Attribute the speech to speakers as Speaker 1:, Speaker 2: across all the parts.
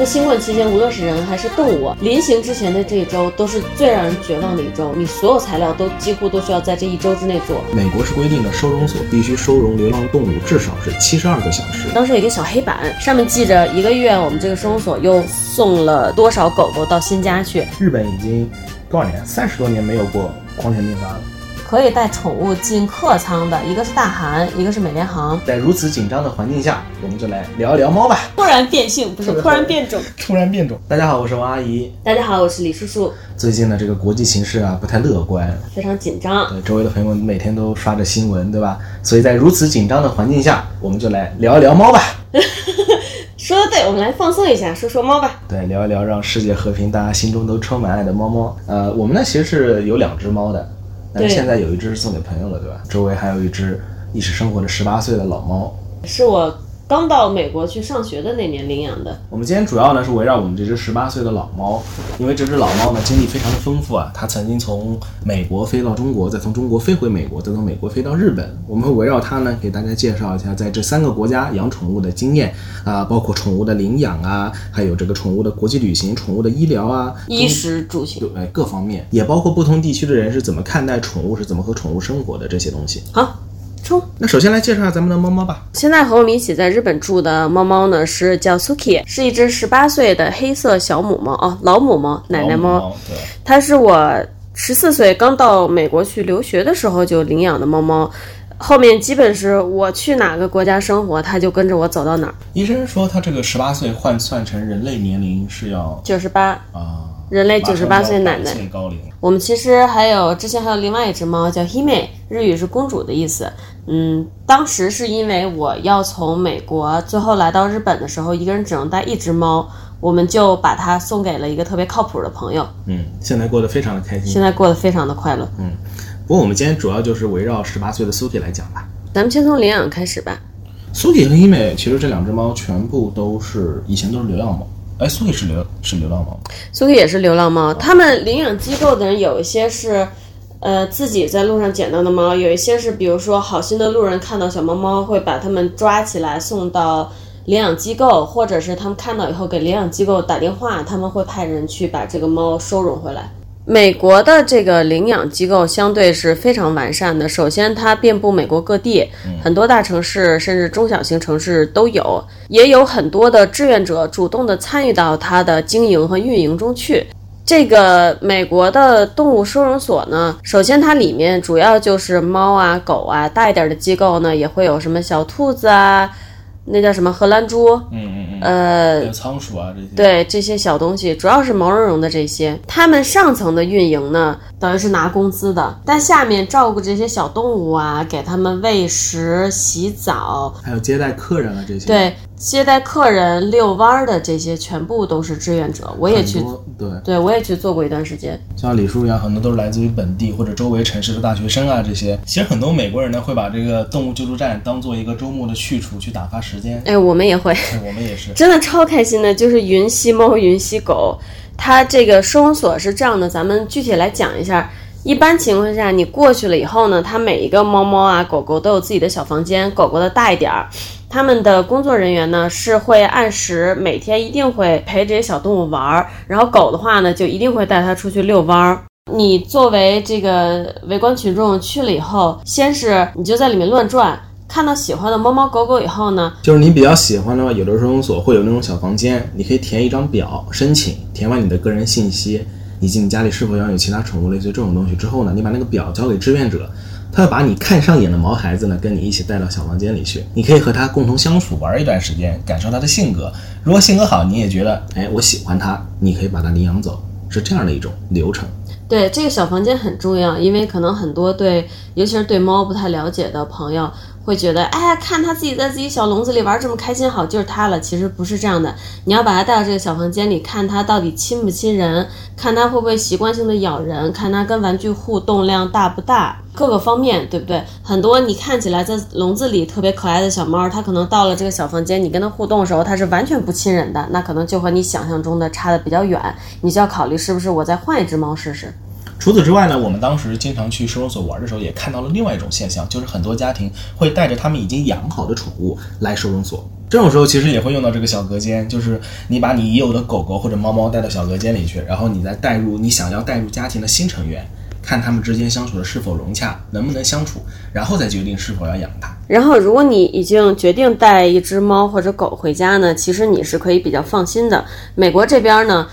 Speaker 1: 在新冠期间，无论是人还是动物，临行之前的这一周都是最让人绝望的一周。你所有材料都几乎都需要在这一周之内做。
Speaker 2: 美国是规定的，收容所必须收容流浪动物至少是七十二个小时。
Speaker 1: 当时有一个小黑板，上面记着一个月我们这个收容所又送了多少狗狗到新家去。
Speaker 2: 日本已经多少年？三十多年没有过狂犬病发了。
Speaker 1: 可以带宠物进客舱的，一个是大韩，一个是美联航。
Speaker 2: 在如此紧张的环境下，我们就来聊一聊猫吧。
Speaker 1: 突然变性不是突然变种，
Speaker 2: 突然变种。大家好，我是王阿姨。
Speaker 1: 大家好，我是李叔叔。
Speaker 2: 最近呢这个国际形势啊，不太乐观，
Speaker 1: 非常紧张。
Speaker 2: 对，周围的朋友们每天都刷着新闻，对吧？所以在如此紧张的环境下，我们就来聊一聊猫吧。
Speaker 1: 说的对，我们来放松一下，说说猫吧。
Speaker 2: 对，聊一聊让世界和平，大家心中都充满爱的猫猫。呃，我们呢其实是有两只猫的。但是现在有一只是送给朋友了，对吧？周围还有一只一起生活的十八岁的老猫，
Speaker 1: 是我。刚到美国去上学的那年领养的。
Speaker 2: 我们今天主要呢是围绕我们这只十八岁的老猫，因为这只老猫呢经历非常的丰富啊，它曾经从美国飞到中国，再从中国飞回美国，再从美国飞到日本。我们会围绕它呢给大家介绍一下在这三个国家养宠物的经验啊，包括宠物的领养啊，还有这个宠物的国际旅行、宠物的医疗啊，
Speaker 1: 衣食住行，
Speaker 2: 对，各方面，也包括不同地区的人是怎么看待宠物，是怎么和宠物生活的这些东西。
Speaker 1: 好。
Speaker 2: 那首先来介绍下咱们的猫猫吧。
Speaker 1: 现在和我们一起在日本住的猫猫呢，是叫 Suki，是一只十八岁的黑色小母猫哦，老母猫，奶奶猫。
Speaker 2: 对，
Speaker 1: 它是我十四岁刚到美国去留学的时候就领养的猫猫，后面基本是我去哪个国家生活，它就跟着我走到哪儿。
Speaker 2: 医生说它这个十八岁换算成人类年龄是要
Speaker 1: 九十八
Speaker 2: 啊。
Speaker 1: 人类九十八岁奶奶，我们其实还有之前还有另外一只猫叫 Hime，日语是公主的意思。嗯，当时是因为我要从美国最后来到日本的时候，一个人只能带一只猫，我们就把它送给了一个特别靠谱的朋友。
Speaker 2: 嗯，现在过得非常的开心，
Speaker 1: 现在过得非常的快乐。
Speaker 2: 嗯，不过我们今天主要就是围绕十八岁的 Suki 来讲吧。
Speaker 1: 咱们先从领养开始吧。
Speaker 2: Suki 和 Hime 其实这两只猫全部都是以前都是流浪猫。哎，苏菲是流是流浪猫，
Speaker 1: 苏菲也是流浪猫。他们领养机构的人有一些是，呃，自己在路上捡到的猫；有一些是，比如说好心的路人看到小猫猫，会把它们抓起来送到领养机构，或者是他们看到以后给领养机构打电话，他们会派人去把这个猫收容回来。美国的这个领养机构相对是非常完善的。首先，它遍布美国各地，很多大城市甚至中小型城市都有，也有很多的志愿者主动的参与到它的经营和运营中去。这个美国的动物收容所呢，首先它里面主要就是猫啊、狗啊，大一点的机构呢也会有什么小兔子啊。那叫什么荷兰猪？
Speaker 2: 嗯嗯嗯。
Speaker 1: 呃，
Speaker 2: 仓鼠啊这些。
Speaker 1: 对这些小东西，主要是毛茸茸的这些。他们上层的运营呢，等于是拿工资的，但下面照顾这些小动物啊，给他们喂食、洗澡，
Speaker 2: 还有接待客人啊这些。
Speaker 1: 对。接待客人、遛弯儿的这些全部都是志愿者，我也去，
Speaker 2: 对，
Speaker 1: 对我也去做过一段时间。
Speaker 2: 像李叔一样，很多都是来自于本地或者周围城市的大学生啊，这些。其实很多美国人呢，会把这个动物救助站当做一个周末的去处去打发时间。
Speaker 1: 哎，我们也会，
Speaker 2: 我们也是，
Speaker 1: 真的超开心的。就是云吸猫、云吸狗，它这个收容所是这样的，咱们具体来讲一下。一般情况下，你过去了以后呢，它每一个猫猫啊、狗狗都有自己的小房间，狗狗的大一点儿。他们的工作人员呢是会按时每天一定会陪这些小动物玩儿，然后狗的话呢就一定会带它出去遛弯儿。你作为这个围观群众去了以后，先是你就在里面乱转，看到喜欢的猫猫狗狗以后呢，
Speaker 2: 就是你比较喜欢的话，有的收容所会有那种小房间，你可以填一张表申请，填完你的个人信息以及你家里是否要有其他宠物，类似于这种东西之后呢，你把那个表交给志愿者。他要把你看上眼的毛孩子呢，跟你一起带到小房间里去，你可以和他共同相处玩一段时间，感受他的性格。如果性格好，你也觉得，哎，我喜欢他，你可以把他领养走，是这样的一种流程。
Speaker 1: 对，这个小房间很重要，因为可能很多对，尤其是对猫不太了解的朋友。会觉得，哎，看他自己在自己小笼子里玩这么开心，好就是他了。其实不是这样的，你要把它带到这个小房间里，看他到底亲不亲人，看他会不会习惯性的咬人，看他跟玩具互动量大不大，各个方面，对不对？很多你看起来在笼子里特别可爱的小猫，它可能到了这个小房间，你跟它互动的时候，它是完全不亲人的，那可能就和你想象中的差的比较远，你就要考虑是不是我再换一只猫试试。
Speaker 2: 除此之外呢，我们当时经常去收容所玩的时候，也看到了另外一种现象，就是很多家庭会带着他们已经养好的宠物来收容所。这种时候其实也会用到这个小隔间，就是你把你已有的狗狗或者猫猫带到小隔间里去，然后你再带入你想要带入家庭的新成员，看他们之间相处的是否融洽，能不能相处，然后再决定是否要养它。
Speaker 1: 然后，如果你已经决定带一只猫或者狗回家呢，其实你是可以比较放心的。美国这边呢，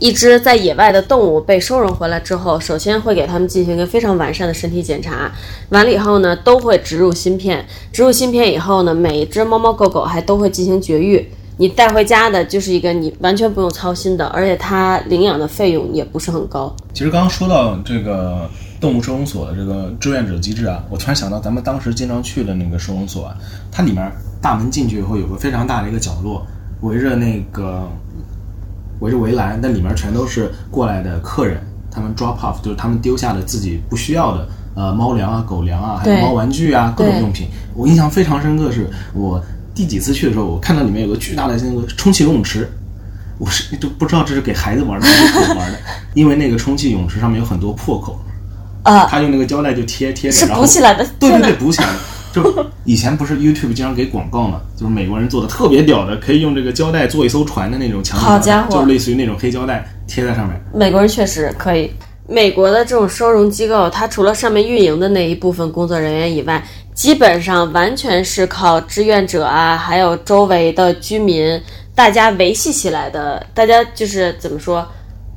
Speaker 1: 一只在野外的动物被收容回来之后，首先会给它们进行一个非常完善的身体检查，完了以后呢，都会植入芯片。植入芯片以后呢，每一只猫猫狗狗还都会进行绝育。你带回家的就是一个你完全不用操心的，而且它领养的费用也不是很高。
Speaker 2: 其实刚刚说到这个。动物收容所的这个志愿者机制啊，我突然想到咱们当时经常去的那个收容所啊，它里面大门进去以后有个非常大的一个角落，围着那个围着围栏，那里面全都是过来的客人，他们 drop off 就是他们丢下的自己不需要的呃猫粮啊、狗粮啊，还有猫玩具啊各种用品。我印象非常深刻，是我第几次去的时候，我看到里面有个巨大的那个充气游泳池，我是都不知道这是给孩子玩的还是狗玩的，因为那个充气泳池上面有很多破口。
Speaker 1: 啊，
Speaker 2: 他用那个胶带就贴贴着，
Speaker 1: 是补起来的。
Speaker 2: 对对对，补起来的。就以前不是 YouTube 经常给广告嘛，就是美国人做的特别屌的，可以用这个胶带做一艘船的那种墙
Speaker 1: 好家伙，
Speaker 2: 就是类似于那种黑胶带贴在上面。
Speaker 1: 美国人确实可以。美国的这种收容机构，它除了上面运营的那一部分工作人员以外，基本上完全是靠志愿者啊，还有周围的居民大家维系起来的。大家就是怎么说？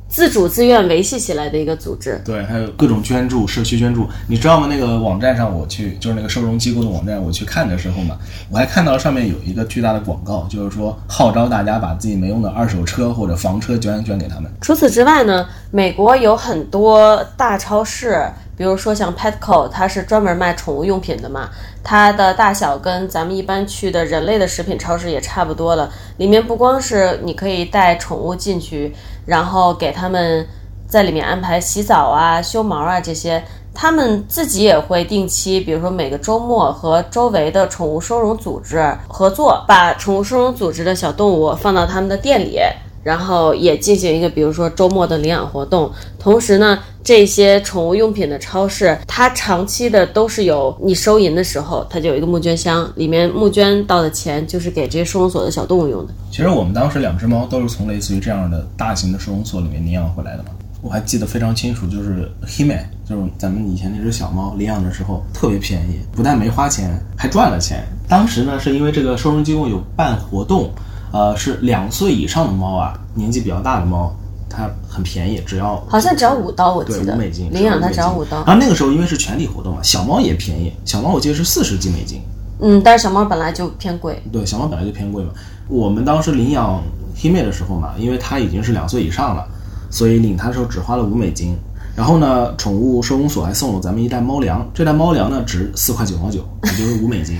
Speaker 1: 自主自愿维系起来的一个组织，
Speaker 2: 对，还有各种捐助、社区捐助，你知道吗？那个网站上我去，就是那个收容机构的网站，我去看的时候嘛，我还看到上面有一个巨大的广告，就是说号召大家把自己没用的二手车或者房车捐捐给他们。
Speaker 1: 除此之外呢，美国有很多大超市，比如说像 Petco，它是专门卖宠物用品的嘛，它的大小跟咱们一般去的人类的食品超市也差不多了。里面不光是你可以带宠物进去。然后给他们在里面安排洗澡啊、修毛啊这些，他们自己也会定期，比如说每个周末和周围的宠物收容组织合作，把宠物收容组织的小动物放到他们的店里。然后也进行一个，比如说周末的领养活动。同时呢，这些宠物用品的超市，它长期的都是有你收银的时候，它就有一个募捐箱，里面募捐到的钱就是给这些收容所的小动物用的。
Speaker 2: 其实我们当时两只猫都是从类似于这样的大型的收容所里面领养回来的嘛。我还记得非常清楚，就是黑妹，就是咱们以前那只小猫领养的时候特别便宜，不但没花钱，还赚了钱。当时呢，是因为这个收容机构有办活动。呃，是两岁以上的猫啊，年纪比较大的猫，它很便宜，只要
Speaker 1: 好像只要五刀，我记
Speaker 2: 得五美金
Speaker 1: 领养它只要五刀。
Speaker 2: 然后那个时候因为是全体活动嘛，小猫也便宜，小猫我记得是四十几美金。
Speaker 1: 嗯，但是小猫本来就偏贵。
Speaker 2: 对，小猫本来就偏贵嘛。我们当时领养黑妹的时候嘛，因为它已经是两岁以上了，所以领它的时候只花了五美金。然后呢，宠物收容所还送了咱们一袋猫粮，这袋猫粮呢值四块九毛九，也就是五美金。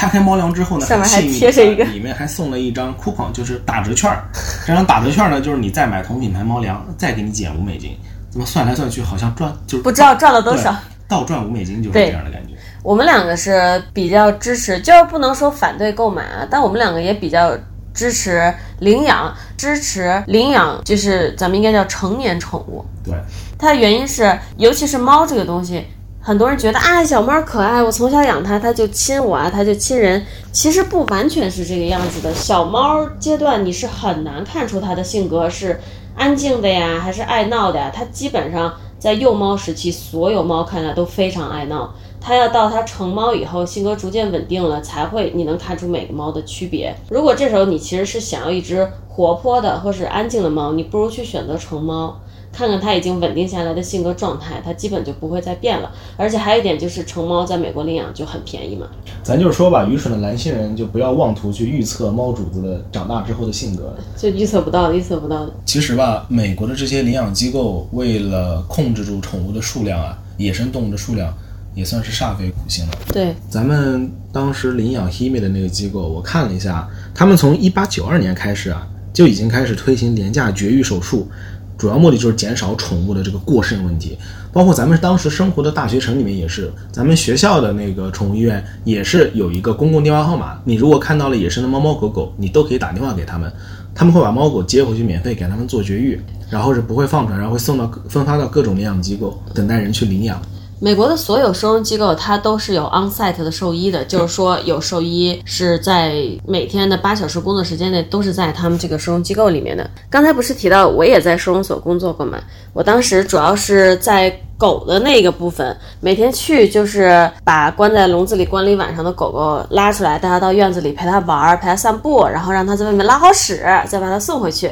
Speaker 2: 拆开猫粮之后呢，
Speaker 1: 上面还贴着一个，
Speaker 2: 里面还送了一张 coupon，就是打折券。这张打折券呢，就是你再买同品牌猫粮，再给你减五美金。怎么算来算去，好像赚就是
Speaker 1: 不知道赚了多少，
Speaker 2: 倒赚五美金就是这样的感觉。
Speaker 1: 我们两个是比较支持，就是不能说反对购买啊，但我们两个也比较支持领养，支持领养，就是咱们应该叫成年宠物。
Speaker 2: 对，
Speaker 1: 它的原因是，尤其是猫这个东西。很多人觉得啊，小猫可爱，我从小养它，它就亲我啊，它就亲人。其实不完全是这个样子的。小猫阶段你是很难看出它的性格是安静的呀，还是爱闹的呀。它基本上在幼猫时期，所有猫看来都非常爱闹。它要到它成猫以后，性格逐渐稳定了，才会你能看出每个猫的区别。如果这时候你其实是想要一只活泼的或是安静的猫，你不如去选择成猫。看看它已经稳定下来的性格状态，它基本就不会再变了。而且还有一点就是，成猫在美国领养就很便宜嘛。
Speaker 2: 咱就是说吧，愚蠢的蓝星人就不要妄图去预测猫主子的长大之后的性格，
Speaker 1: 就预测不到的，预测不到的。
Speaker 2: 其实吧，美国的这些领养机构为了控制住宠物的数量啊，野生动物的数量，也算是煞费苦心了。
Speaker 1: 对，
Speaker 2: 咱们当时领养 Hime 的那个机构，我看了一下，他们从一八九二年开始啊，就已经开始推行廉价绝育手术。主要目的就是减少宠物的这个过剩问题，包括咱们当时生活的大学城里面也是，咱们学校的那个宠物医院也是有一个公共电话号码，你如果看到了野生的猫猫狗狗，你都可以打电话给他们，他们会把猫狗接回去，免费给他们做绝育，然后是不会放出来，然后会送到分发到各种领养机构，等待人去领养。
Speaker 1: 美国的所有收容机构，它都是有 on-site 的兽医的，就是说有兽医是在每天的八小时工作时间内都是在他们这个收容机构里面的。刚才不是提到我也在收容所工作过吗？我当时主要是在狗的那个部分，每天去就是把关在笼子里关了一晚上的狗狗拉出来，带它到院子里陪它玩，陪它散步，然后让它在外面拉好屎，再把它送回去。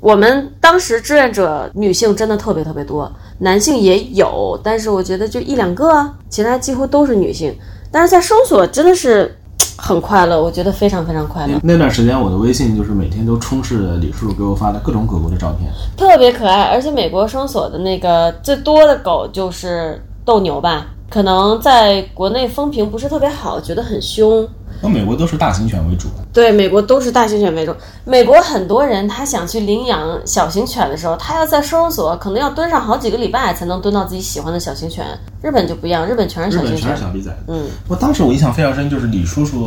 Speaker 1: 我们当时志愿者女性真的特别特别多，男性也有，但是我觉得就一两个，其他几乎都是女性。但是在收索真的是很快乐，我觉得非常非常快乐，
Speaker 2: 那段时间我的微信就是每天都充斥着李叔叔给我发的各种狗狗的照片。
Speaker 1: 特别可爱。而且美国收索的那个最多的狗就是斗牛吧，可能在国内风评不是特别好，觉得很凶。
Speaker 2: 那美国都是大型犬为主，
Speaker 1: 对，美国都是大型犬为主。美国很多人他想去领养小型犬的时候，他要在收容所可能要蹲上好几个礼拜才能蹲到自己喜欢的小型犬。日本就不一样，日本全是小型犬
Speaker 2: 日本全是。小逼崽子。
Speaker 1: 嗯，
Speaker 2: 我当时我印象非常深，就是李叔叔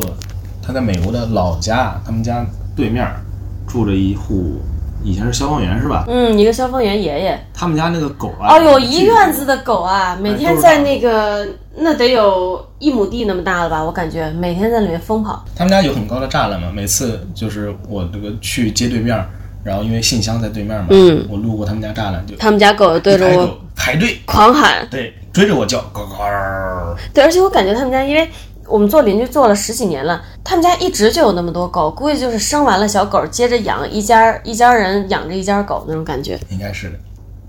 Speaker 2: 他在美国的老家，他们家对面住着一户，以前是消防员是吧？
Speaker 1: 嗯，一个消防员爷爷。
Speaker 2: 他们家那个狗啊，
Speaker 1: 哦哟，一院子的狗啊，每天在那个那得有一亩地那么大了吧？我感觉每天在里面疯跑。
Speaker 2: 他们家有很高的栅栏嘛，每次就是我这个去街对面儿，然后因为信箱在对面嘛，
Speaker 1: 嗯
Speaker 2: 我路过他们家栅栏就
Speaker 1: 他们家狗对着我
Speaker 2: 排队，
Speaker 1: 狂喊，
Speaker 2: 对，追着我叫，呱呱。
Speaker 1: 对，而且我感觉他们家，因为我们做邻居做了十几年了，他们家一直就有那么多狗，估计就是生完了小狗，接着养，一家一家人养着一家狗那种感觉。
Speaker 2: 应该是的。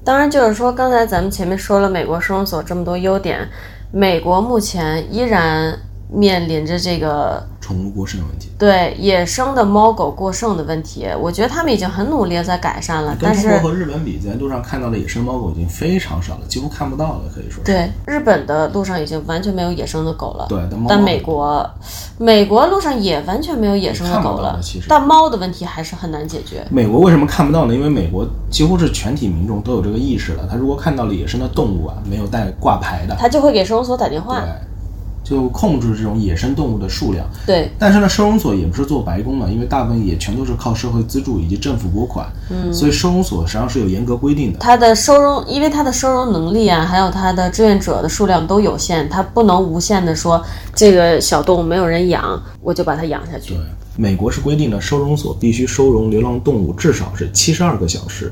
Speaker 1: 当然，就是说，刚才咱们前面说了美国收容所这么多优点，美国目前依然面临着这个
Speaker 2: 宠物过剩的问题，
Speaker 1: 对野生的猫狗过剩的问题。我觉得他们已经很努力在改善了，但是
Speaker 2: 中国和日本比，在路上看到的野生猫狗已经非常少了，几乎看不到了，可以说。
Speaker 1: 对日本的路上已经完全没有野生的狗了。
Speaker 2: 对，但猫
Speaker 1: 但美国，美国路上也完全没有野生的狗了
Speaker 2: 到了其实，
Speaker 1: 但猫的问题还是很难解决。
Speaker 2: 美国为什么看不到呢？因为美国几乎是全体民众都有这个意识了，他如果看到了野生的动物啊，没有带挂牌的，
Speaker 1: 他就会给收容所打电话。
Speaker 2: 对，就控制这种野生动物的数量。
Speaker 1: 对
Speaker 2: 但是呢，收容所也不是做白工的，因为大部分也全都是靠社会资助以及政府拨款，嗯，所以收容所实际上是有严格规定的。
Speaker 1: 它的收容，因为它的收容能力啊，还有它的志愿者的数量都有限，它不能无限的说这个小动物没有人养，我就把它养下去。
Speaker 2: 对，美国是规定的，收容所必须收容流浪动物至少是七十二个小时。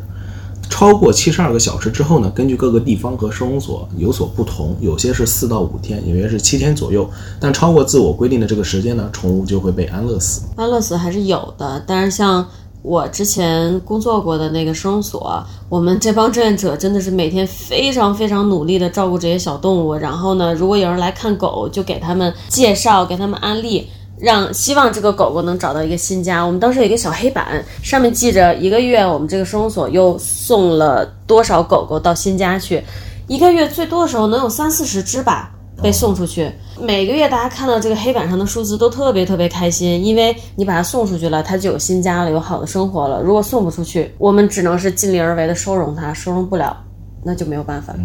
Speaker 2: 超过七十二个小时之后呢，根据各个地方和收容所有所不同，有些是四到五天，有些是七天左右。但超过自我规定的这个时间呢，宠物就会被安乐死。
Speaker 1: 安乐死还是有的，但是像我之前工作过的那个收容所，我们这帮志愿者真的是每天非常非常努力的照顾这些小动物。然后呢，如果有人来看狗，就给他们介绍，给他们安利。让希望这个狗狗能找到一个新家。我们当时有一个小黑板，上面记着一个月我们这个收容所又送了多少狗狗到新家去，一个月最多的时候能有三四十只吧。被送出去，每个月大家看到这个黑板上的数字都特别特别开心，因为你把它送出去了，它就有新家了，有好的生活了。如果送不出去，我们只能是尽力而为的收容它，收容不了，那就没有办法了。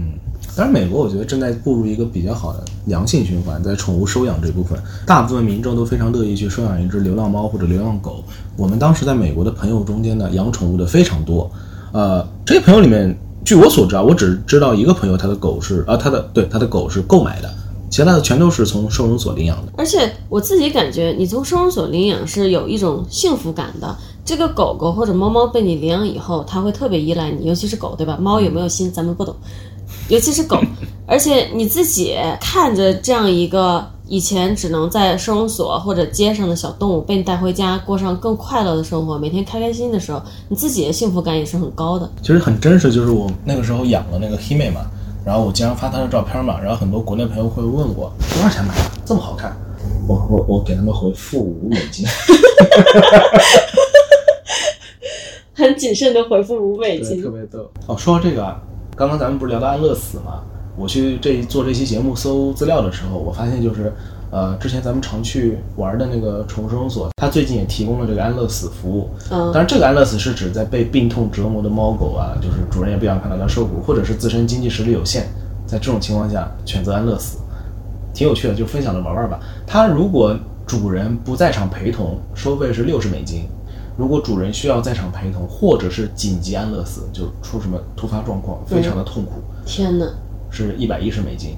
Speaker 2: 当然，美国我觉得正在步入一个比较好的良性循环，在宠物收养这部分，大部分民众都非常乐意去收养一只流浪猫或者流浪狗。我们当时在美国的朋友中间呢，养宠物的非常多。呃，这些朋友里面，据我所知啊，我只知道一个朋友，他的狗是啊，他的对他的狗是购买的，其他的全都是从收容所领养的。
Speaker 1: 而且我自己感觉，你从收容所领养是有一种幸福感的。这个狗狗或者猫猫被你领养以后，它会特别依赖你，尤其是狗，对吧？猫有没有心咱们不懂，尤其是狗。而且你自己看着这样一个以前只能在收容所或者街上的小动物被你带回家，过上更快乐的生活，每天开开心心的时候，你自己的幸福感也是很高的。
Speaker 2: 其实很真实，就是我那个时候养了那个黑妹嘛，然后我经常发她的照片嘛，然后很多国内朋友会问我多少钱买的，这么好看，我我我给他们回复五美金。
Speaker 1: 很谨慎的回复五美
Speaker 2: 金，特别逗。哦，说到这个啊，刚刚咱们不是聊到安乐死嘛？我去这做这期节目搜资料的时候，我发现就是，呃，之前咱们常去玩的那个宠物收容所，它最近也提供了这个安乐死服务。
Speaker 1: 嗯
Speaker 2: 当然，这个安乐死是指在被病痛折磨的猫狗啊，就是主人也不想看到它受苦，或者是自身经济实力有限，在这种情况下选择安乐死，挺有趣的，就分享着玩玩吧。它如果主人不在场陪同，收费是六十美金。如果主人需要在场陪同，或者是紧急安乐死，就出什么突发状况，非常的痛苦，
Speaker 1: 天哪！
Speaker 2: 是一百一十美金。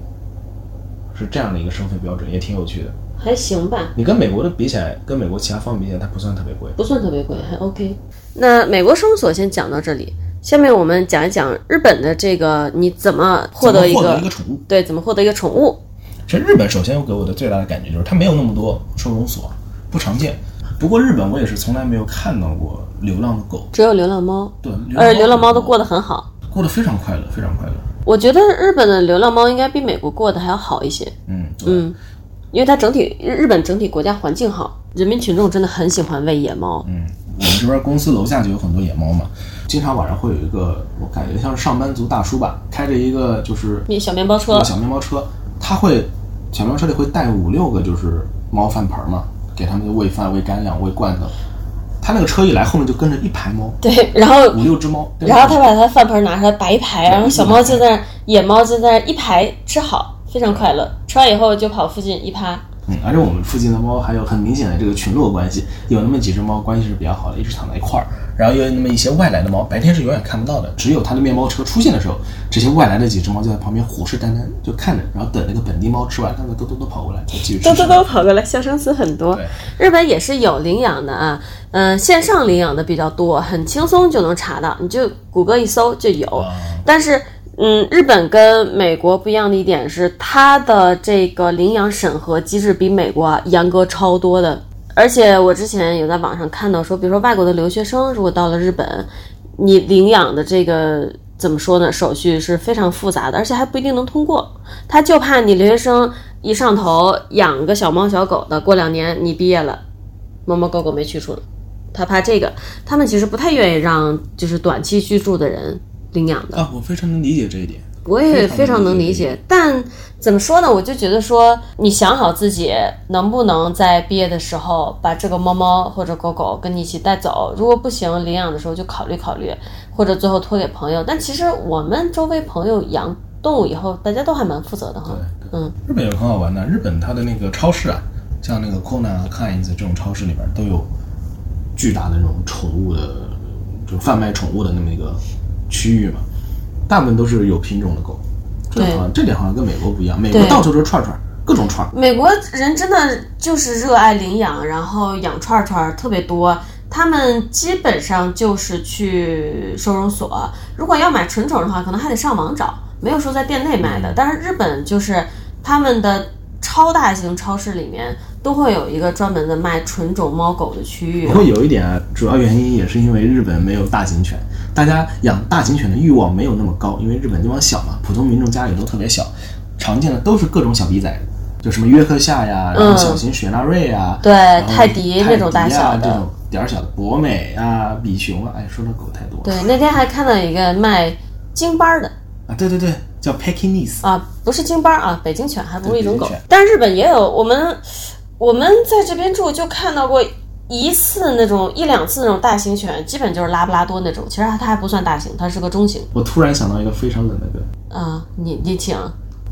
Speaker 2: 是这样的一个收费标准，也挺有趣的。
Speaker 1: 还行吧，
Speaker 2: 你跟美国的比起来，跟美国其他方面比起来，它不算特别贵。
Speaker 1: 不算特别贵，还 OK。那美国收容所先讲到这里，下面我们讲一讲日本的这个你怎么获得一个
Speaker 2: 得一个宠物？
Speaker 1: 对怎么获得一个宠物。
Speaker 2: 其实日本首先给我的最大的感觉就是它没有那么多收容所，不常见。不过日本我也是从来没有看到过流浪的狗，
Speaker 1: 只有流浪猫，
Speaker 2: 对，
Speaker 1: 而流浪猫都过得很好。
Speaker 2: 过得非常快乐，非常快乐。
Speaker 1: 我觉得日本的流浪猫应该比美国过得还要好一些，
Speaker 2: 嗯，
Speaker 1: 嗯，因为它整体日日本整体国家环境好，人民群众真的很喜欢喂野猫。
Speaker 2: 嗯，我们这边公司楼下就有很多野猫嘛，经常晚上会有一个，我感觉像是上班族大叔吧，开着一个就是
Speaker 1: 面小面包车，
Speaker 2: 小面包车，他会小面包车里会带五六个就是猫饭盆嘛，给他们喂饭、喂干粮、喂罐头。他那个车一来，后面就跟着一排猫，
Speaker 1: 对，然后
Speaker 2: 五六只猫。
Speaker 1: 然后他把他饭盆拿出来摆一排，然后小猫就在那，野猫就在那一排吃好，非常快乐。吃完以后就跑附近一趴，
Speaker 2: 嗯，而且我们附近的猫还有很明显的这个群落关系，有那么几只猫关系是比较好的，一直躺在一块儿。然后又有那么一些外来的猫，白天是永远看不到的，只有它的面包车出现的时候，这些外来的几只猫就在旁边虎视眈眈，就看着，然后等那个本地猫吃完，它们都都都跑过来，再继续吃。
Speaker 1: 都都都跑过来，小生死很多
Speaker 2: 对。
Speaker 1: 日本也是有领养的啊，嗯、线上领养的比较多，很轻松就能查到，你就谷歌一搜就有。
Speaker 2: 啊
Speaker 1: 但是，嗯，日本跟美国不一样的一点是，它的这个领养审核机制比美国严格超多的。而且我之前有在网上看到说，比如说外国的留学生如果到了日本，你领养的这个怎么说呢？手续是非常复杂的，而且还不一定能通过。他就怕你留学生一上头养个小猫小狗的，过两年你毕业了，猫猫狗狗没去处了，他怕这个。他们其实不太愿意让就是短期居住的人领养的。
Speaker 2: 啊，我非常能理解这一点。
Speaker 1: 我也非常能理
Speaker 2: 非
Speaker 1: 解，但怎么说呢？我就觉得说，你想好自己能不能在毕业的时候把这个猫猫或者狗狗跟你一起带走。如果不行，领养的时候就考虑考虑，或者最后托给朋友。但其实我们周围朋友养动物以后，大家都还蛮负责的哈。嗯，
Speaker 2: 日本有很好玩的，日本它的那个超市啊，像那个 Kona、Kinds 这种超市里边都有巨大的那种宠物的，就贩卖宠物的那么一个区域嘛，大部分都是有品种的狗。这
Speaker 1: 对
Speaker 2: 好像这点好像跟美国不一样，美国到处都是串串，各种串。
Speaker 1: 美国人真的就是热爱领养，然后养串串特别多。他们基本上就是去收容所，如果要买纯种的话，可能还得上网找，没有说在店内买的。但是日本就是他们的超大型超市里面都会有一个专门的卖纯种猫狗的区域。
Speaker 2: 不。过有一点啊，主要原因也是因为日本没有大型犬，大家养大型犬的欲望没有那么高，因为日本地方小嘛，普通民众家里都特别小，常见的都是各种小逼崽，就什么约克夏呀，然后小型雪纳瑞啊，
Speaker 1: 对泰迪那种大小的。
Speaker 2: 这种点儿小的博美啊、比熊啊，哎，说的狗太多。了
Speaker 1: 对，那天还看到一个卖京巴儿的，
Speaker 2: 啊，对对对，叫 Pekingese，
Speaker 1: 啊，不是京巴儿啊，北京犬还不是一种狗。但是日本也有，我们我们在这边住就看到过一次那种一两次那种大型犬，基本就是拉布拉多那种。其实它它还不算大型，它是个中型。
Speaker 2: 我突然想到一个非常冷的梗，
Speaker 1: 啊、你你请，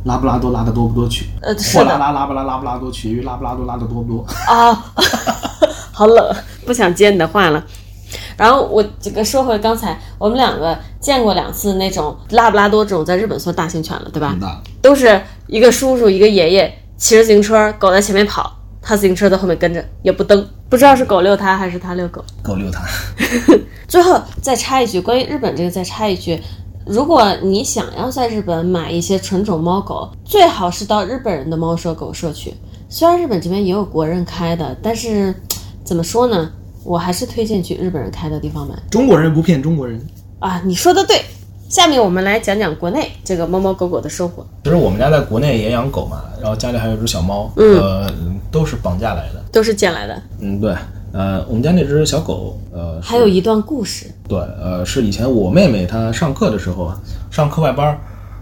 Speaker 2: 拉布拉多拉的多不多去？
Speaker 1: 呃是
Speaker 2: 拉拉拉布拉拉布拉多去，拉布拉多拉的多不多？
Speaker 1: 啊，好冷，不想接你的话了。然后我这个说回刚才，我们两个见过两次那种拉布拉多这种在日本算大型犬了，对吧？
Speaker 2: 很大，
Speaker 1: 都是一个叔叔一个爷爷骑着自行车，狗在前面跑，他自行车在后面跟着，也不蹬，不知道是狗遛他还是他遛狗。
Speaker 2: 狗遛它。
Speaker 1: 最后再插一句，关于日本这个再插一句，如果你想要在日本买一些纯种猫狗，最好是到日本人的猫舍狗舍去。虽然日本这边也有国人开的，但是怎么说呢？我还是推荐去日本人开的地方买
Speaker 2: 中国人不骗中国人。
Speaker 1: 啊。你说的对。下面我们来讲讲国内这个猫猫狗狗的生活，
Speaker 2: 其实我们家在国内也养狗嘛，然后家里还有一只小猫，
Speaker 1: 嗯。
Speaker 2: 呃，都是绑架来的。
Speaker 1: 都是捡来的，
Speaker 2: 嗯，对，呃，我们家那只小狗，呃，
Speaker 1: 还有一段故事。
Speaker 2: 对，呃，是以前我妹妹她上课的时候啊，上课外班儿，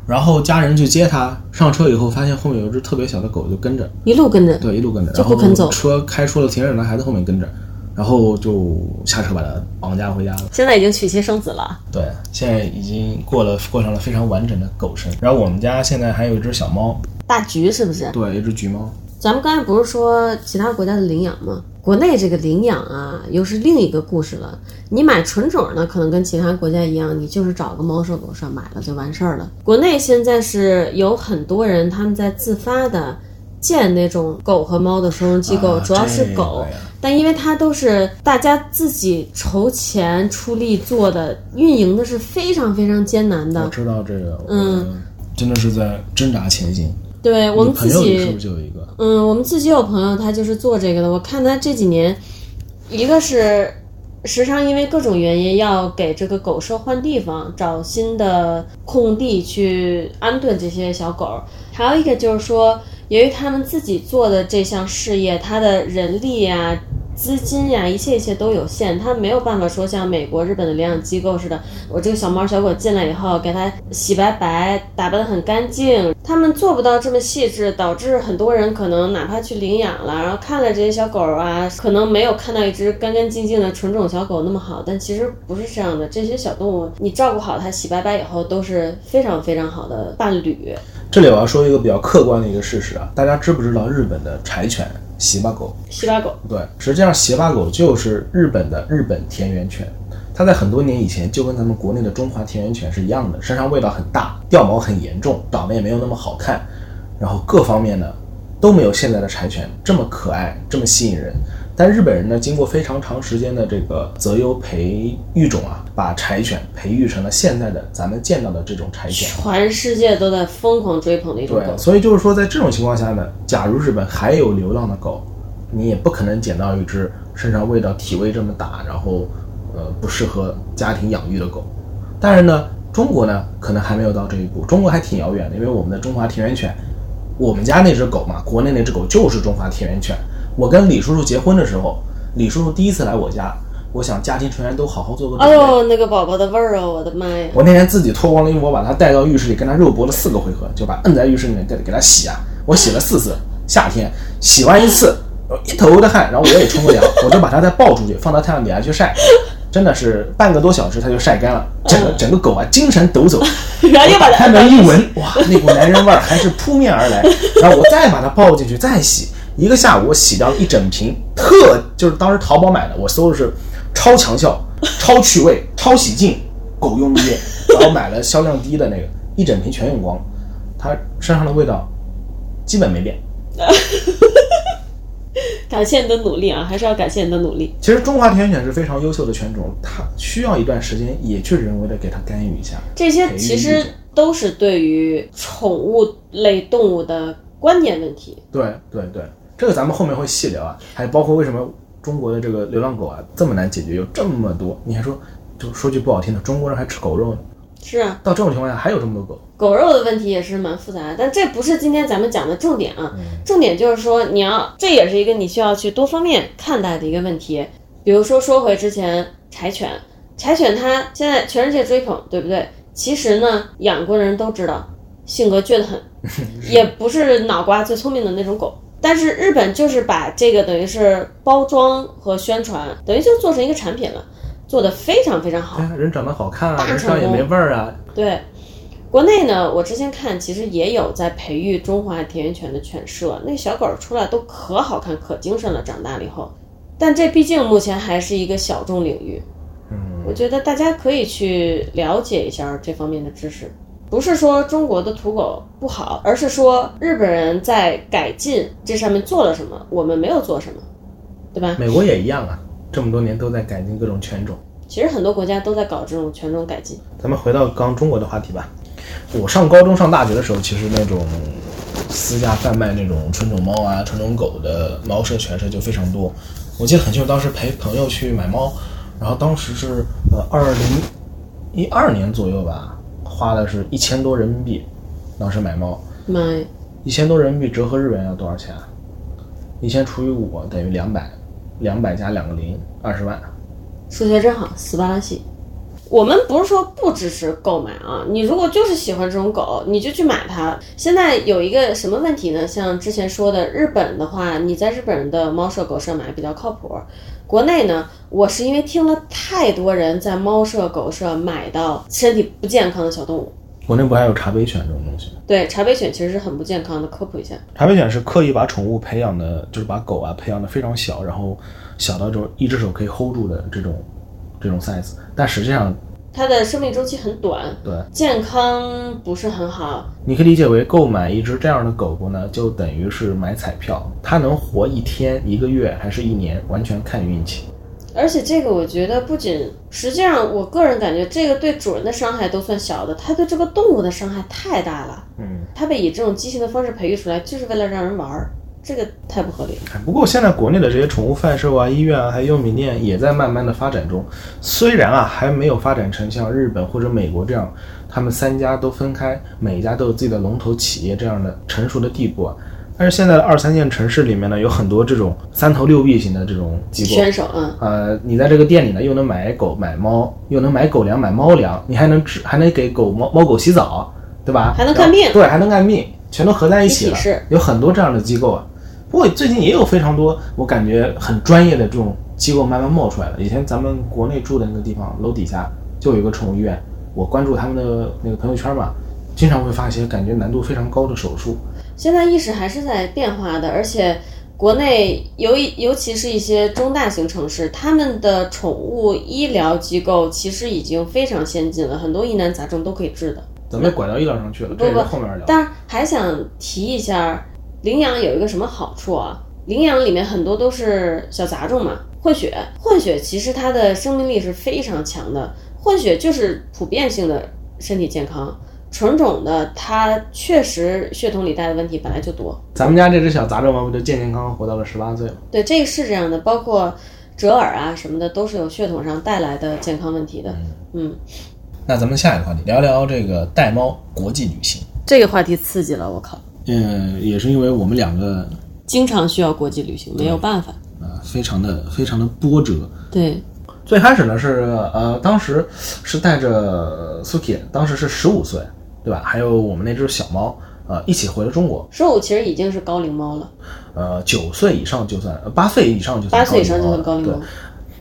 Speaker 2: 然后家人去接她，上车以后发现后面有一只特别小的狗就跟着，
Speaker 1: 一路跟着，
Speaker 2: 对，一路跟着，
Speaker 1: 就
Speaker 2: 然后
Speaker 1: 不肯走。
Speaker 2: 车开出了停车场，孩子后面跟着，然后就下车把它绑架回家了。
Speaker 1: 现在已经娶妻生子了。
Speaker 2: 对，现在已经过了过上了非常完整的狗生。然后我们家现在还有一只小猫，
Speaker 1: 大橘是不是？
Speaker 2: 对，一只橘猫。
Speaker 1: 咱们刚才不是说其他国家的领养吗？国内这个领养啊，又是另一个故事了。你买纯种呢，可能跟其他国家一样，你就是找个猫舍狗舍买了就完事儿了。国内现在是有很多人他们在自发的建那种狗和猫的收容机构，
Speaker 2: 啊
Speaker 1: 主要是狗，但因为它都是大家自己筹钱出力做的，运营的是非常非常艰难的我。
Speaker 2: 知道这个，
Speaker 1: 嗯，
Speaker 2: 真的是在挣扎前行。
Speaker 1: 对我们自己
Speaker 2: 是不是就有一个？
Speaker 1: 嗯，我们自己有朋友，他就是做这个的。我看他这几年，一个是时常因为各种原因要给这个狗舍换地方，找新的空地去安顿这些小狗儿；还有一个就是说，由于他们自己做的这项事业，他的人力呀、资金呀，一切一切都有限，他没有办法说像美国、日本的领养机构似的，我这个小猫小狗进来以后，给它洗白白，打扮得很干净，他们做不到这么细致，导致很多人可能哪怕去领养了，然后看了这些小狗啊，可能没有看到一只干干净净的纯种小狗那么好，但其实不是这样的，这些小动物你照顾好它，洗白白以后，都是非常非常好的伴侣。
Speaker 2: 这里我要说一个比较客观的一个事实啊，大家知不知道日本的柴犬喜巴狗？
Speaker 1: 西巴狗，
Speaker 2: 对，实际上喜巴狗就是日本的日本田园犬，它在很多年以前就跟咱们国内的中华田园犬是一样的，身上味道很大，掉毛很严重，长得也没有那么好看，然后各方面呢都没有现在的柴犬这么可爱，这么吸引人。但日本人呢，经过非常长时间的这个择优培育种啊，把柴犬培育成了现在的咱们见到的这种柴犬。
Speaker 1: 全世界都在疯狂追捧的一种狗
Speaker 2: 对，。所以就是说，在这种情况下呢，假如日本还有流浪的狗，你也不可能捡到一只身上味道、体味这么大，然后呃不适合家庭养育的狗。但是呢，中国呢可能还没有到这一步，中国还挺遥远的，因为我们的中华田园犬，我们家那只狗嘛，国内那只狗就是中华田园犬。我跟李叔叔结婚的时候，李叔叔第一次来我家，我想家庭成员都好好做个准备。
Speaker 1: 哎呦，那个宝宝的味儿哦，我的妈呀！
Speaker 2: 我那天自己脱光了衣服，我把它带到浴室里，跟它肉搏了四个回合，就把摁在浴室里面给给它洗啊。我洗了四次，夏天洗完一次，一头的汗，然后我也冲个凉，我就把它再抱出去，放到太阳底下去晒，真的是半个多小时它就晒干了，整个整个狗啊精神抖擞，
Speaker 1: 然后又把它
Speaker 2: 开门一闻，哇，那股男人味儿还是扑面而来，然后我再把它抱进去再洗，一个下午我洗掉了一整瓶，特就是当时淘宝买的，我搜的是超强效、超去味、超洗净狗用液，然后买了销量低的那个，一整瓶全用光，它身上的味道基本没变。
Speaker 1: 感谢你的努力啊，还是要感谢你的努力。
Speaker 2: 其实中华田园犬是非常优秀的犬种，它需要一段时间也去人为的给它干预一下。
Speaker 1: 这些其实都是对于宠物类动物的观念问题。
Speaker 2: 对对对，这个咱们后面会细聊啊，还包括为什么中国的这个流浪狗啊这么难解决，有这么多，你还说，就说句不好听的，中国人还吃狗肉呢，
Speaker 1: 是啊，
Speaker 2: 到这种情况下还有这么多狗，
Speaker 1: 狗肉的问题也是蛮复杂的，但这不是今天咱们讲的重点啊。
Speaker 2: 嗯
Speaker 1: 重点就是说，你要这也是一个你需要去多方面看待的一个问题。比如说，说回之前柴犬，柴犬它现在全世界追捧，对不对？其实呢，养过的人都知道，性格倔得很，也不是脑瓜最聪明的那种狗。但是日本就是把这个等于是包装和宣传，等于就做成一个产品了，做的非常非常好。
Speaker 2: 哎，人长得好看啊，
Speaker 1: 大
Speaker 2: 上也没味儿啊，
Speaker 1: 对，国内呢，我之前看其实也有在培育中华田园犬的犬舍，那小狗出来都可好看、可精神了，长大了以后。但这毕竟目前还是一个小众领域，
Speaker 2: 嗯，
Speaker 1: 我觉得大家可以去了解一下这方面的知识。不是说中国的土狗不好，而是说日本人在改进这上面做了什么，我们没有做什么，对吧？
Speaker 2: 美国也一样啊，这么多年都在改进各种犬种。
Speaker 1: 其实很多国家都在搞这种犬种改进。
Speaker 2: 咱们回到刚中国的话题吧。我上高中、上大学的时候，其实那种私家贩卖那种纯种猫啊、纯种狗的猫舍、犬舍就非常多。我记得很清楚，当时陪朋友去买猫，然后当时是呃二零一二年左右吧，花的是一千多人民币，当时买猫，
Speaker 1: 妈呀，
Speaker 2: 一千多人民币折合日元要多少钱啊？一千除以五等于两百，两百加两个零，二十万。
Speaker 1: 数学真好，斯巴拉西。我们不是说不支持购买啊，你如果就是喜欢这种狗，你就去买它。现在有一个什么问题呢？像之前说的，日本的话，你在日本人的猫舍、狗舍买比较靠谱。国内呢，我是因为听了太多人在猫舍、狗舍买到身体不健康的小动物，
Speaker 2: 国内不还有茶杯犬这种东西吗？
Speaker 1: 对，茶杯犬其实是很不健康的，科普一下。
Speaker 2: 茶杯犬是刻意把宠物培养的，就是把狗啊培养的非常小，然后小到这种一只手可以 hold 住的这种这种 size，但实际上
Speaker 1: 它的生命周期很短，
Speaker 2: 对，
Speaker 1: 健康不是很好。
Speaker 2: 你可以理解为购买一只这样的狗狗呢，就等于是买彩票，它能活一天、一个月还是一年，完全看运气。
Speaker 1: 而且这个我觉得不仅，实际上我个人感觉这个对主人的伤害都算小的，它对这个动物的伤害太大了。
Speaker 2: 嗯，
Speaker 1: 它被以这种畸形的方式培育出来，就是为了让人玩儿，这个太不合理了。
Speaker 2: 哎不过现在国内的这些宠物贩售啊、医院啊，还有用品店也在慢慢的发展中。虽然啊还没有发展成像日本或者美国这样，他们三家都分开，每一家都有自己的龙头企业这样的成熟的地步啊。但是现在的二三线城市里面呢，有很多这种三头六臂型的这种机构，
Speaker 1: 选手，嗯，
Speaker 2: 呃，你在这个店里呢，又能买狗买猫，又能买狗粮买猫粮，你还能治还能给狗猫猫狗洗澡，对吧？
Speaker 1: 还能看病
Speaker 2: 对，还能看病，全都合在一起了。有很多这样的机构啊。不过最近也有非常多我感觉很专业的这种机构慢慢冒出来了。以前咱们国内住的那个地方楼底下就有一个宠物医院，我关注他们的那个朋友圈嘛，经常会发一些感觉难度非常高的手术。
Speaker 1: 现在意识还是在变化的，而且国内尤尤其是一些中大型城市，他们的宠物医疗机构其实已经非常先进了，很多疑难杂症都可以治的。
Speaker 2: 咱们拐到医疗上去了，这也是后面聊。
Speaker 1: 但还想提一下，领养有一个什么好处啊？领养里面很多都是小杂种嘛，混血，混血其实它的生命力是非常强的，混血就是普遍性的身体健康。纯种的，它确实血统里带的问题本来就多。
Speaker 2: 咱们家这只小杂种嘛，不就健健康康活到了十八岁吗？
Speaker 1: 对，这个是这样的，包括折耳啊什么的，都是有血统上带来的健康问题的。嗯，
Speaker 2: 那咱们下一个话题，聊聊这个带猫国际旅行。
Speaker 1: 这个话题刺激了，我靠，
Speaker 2: 嗯，也是因为我们两个
Speaker 1: 经常需要国际旅行，没有办法。
Speaker 2: 呃非常的非常的波折。
Speaker 1: 对，
Speaker 2: 最开始呢是呃，当时是带着 Suki，当时是十五岁，对吧？还有我们那只小猫，呃，一起回了中国。
Speaker 1: 十五其实已经是高龄猫了，
Speaker 2: 呃，九岁以上就算，呃八岁以上就算
Speaker 1: 八岁以上就
Speaker 2: 高龄猫对
Speaker 1: 算高龄猫。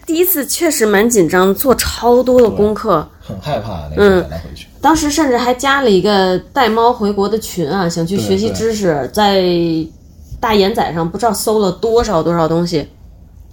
Speaker 1: 第一次确实蛮紧张，做超多的功课。
Speaker 2: 很害怕那个带它回去。
Speaker 1: 当时甚至还加了一个带猫回国的群啊，想去学习知识，在大眼仔上不知道搜了多少多少东西。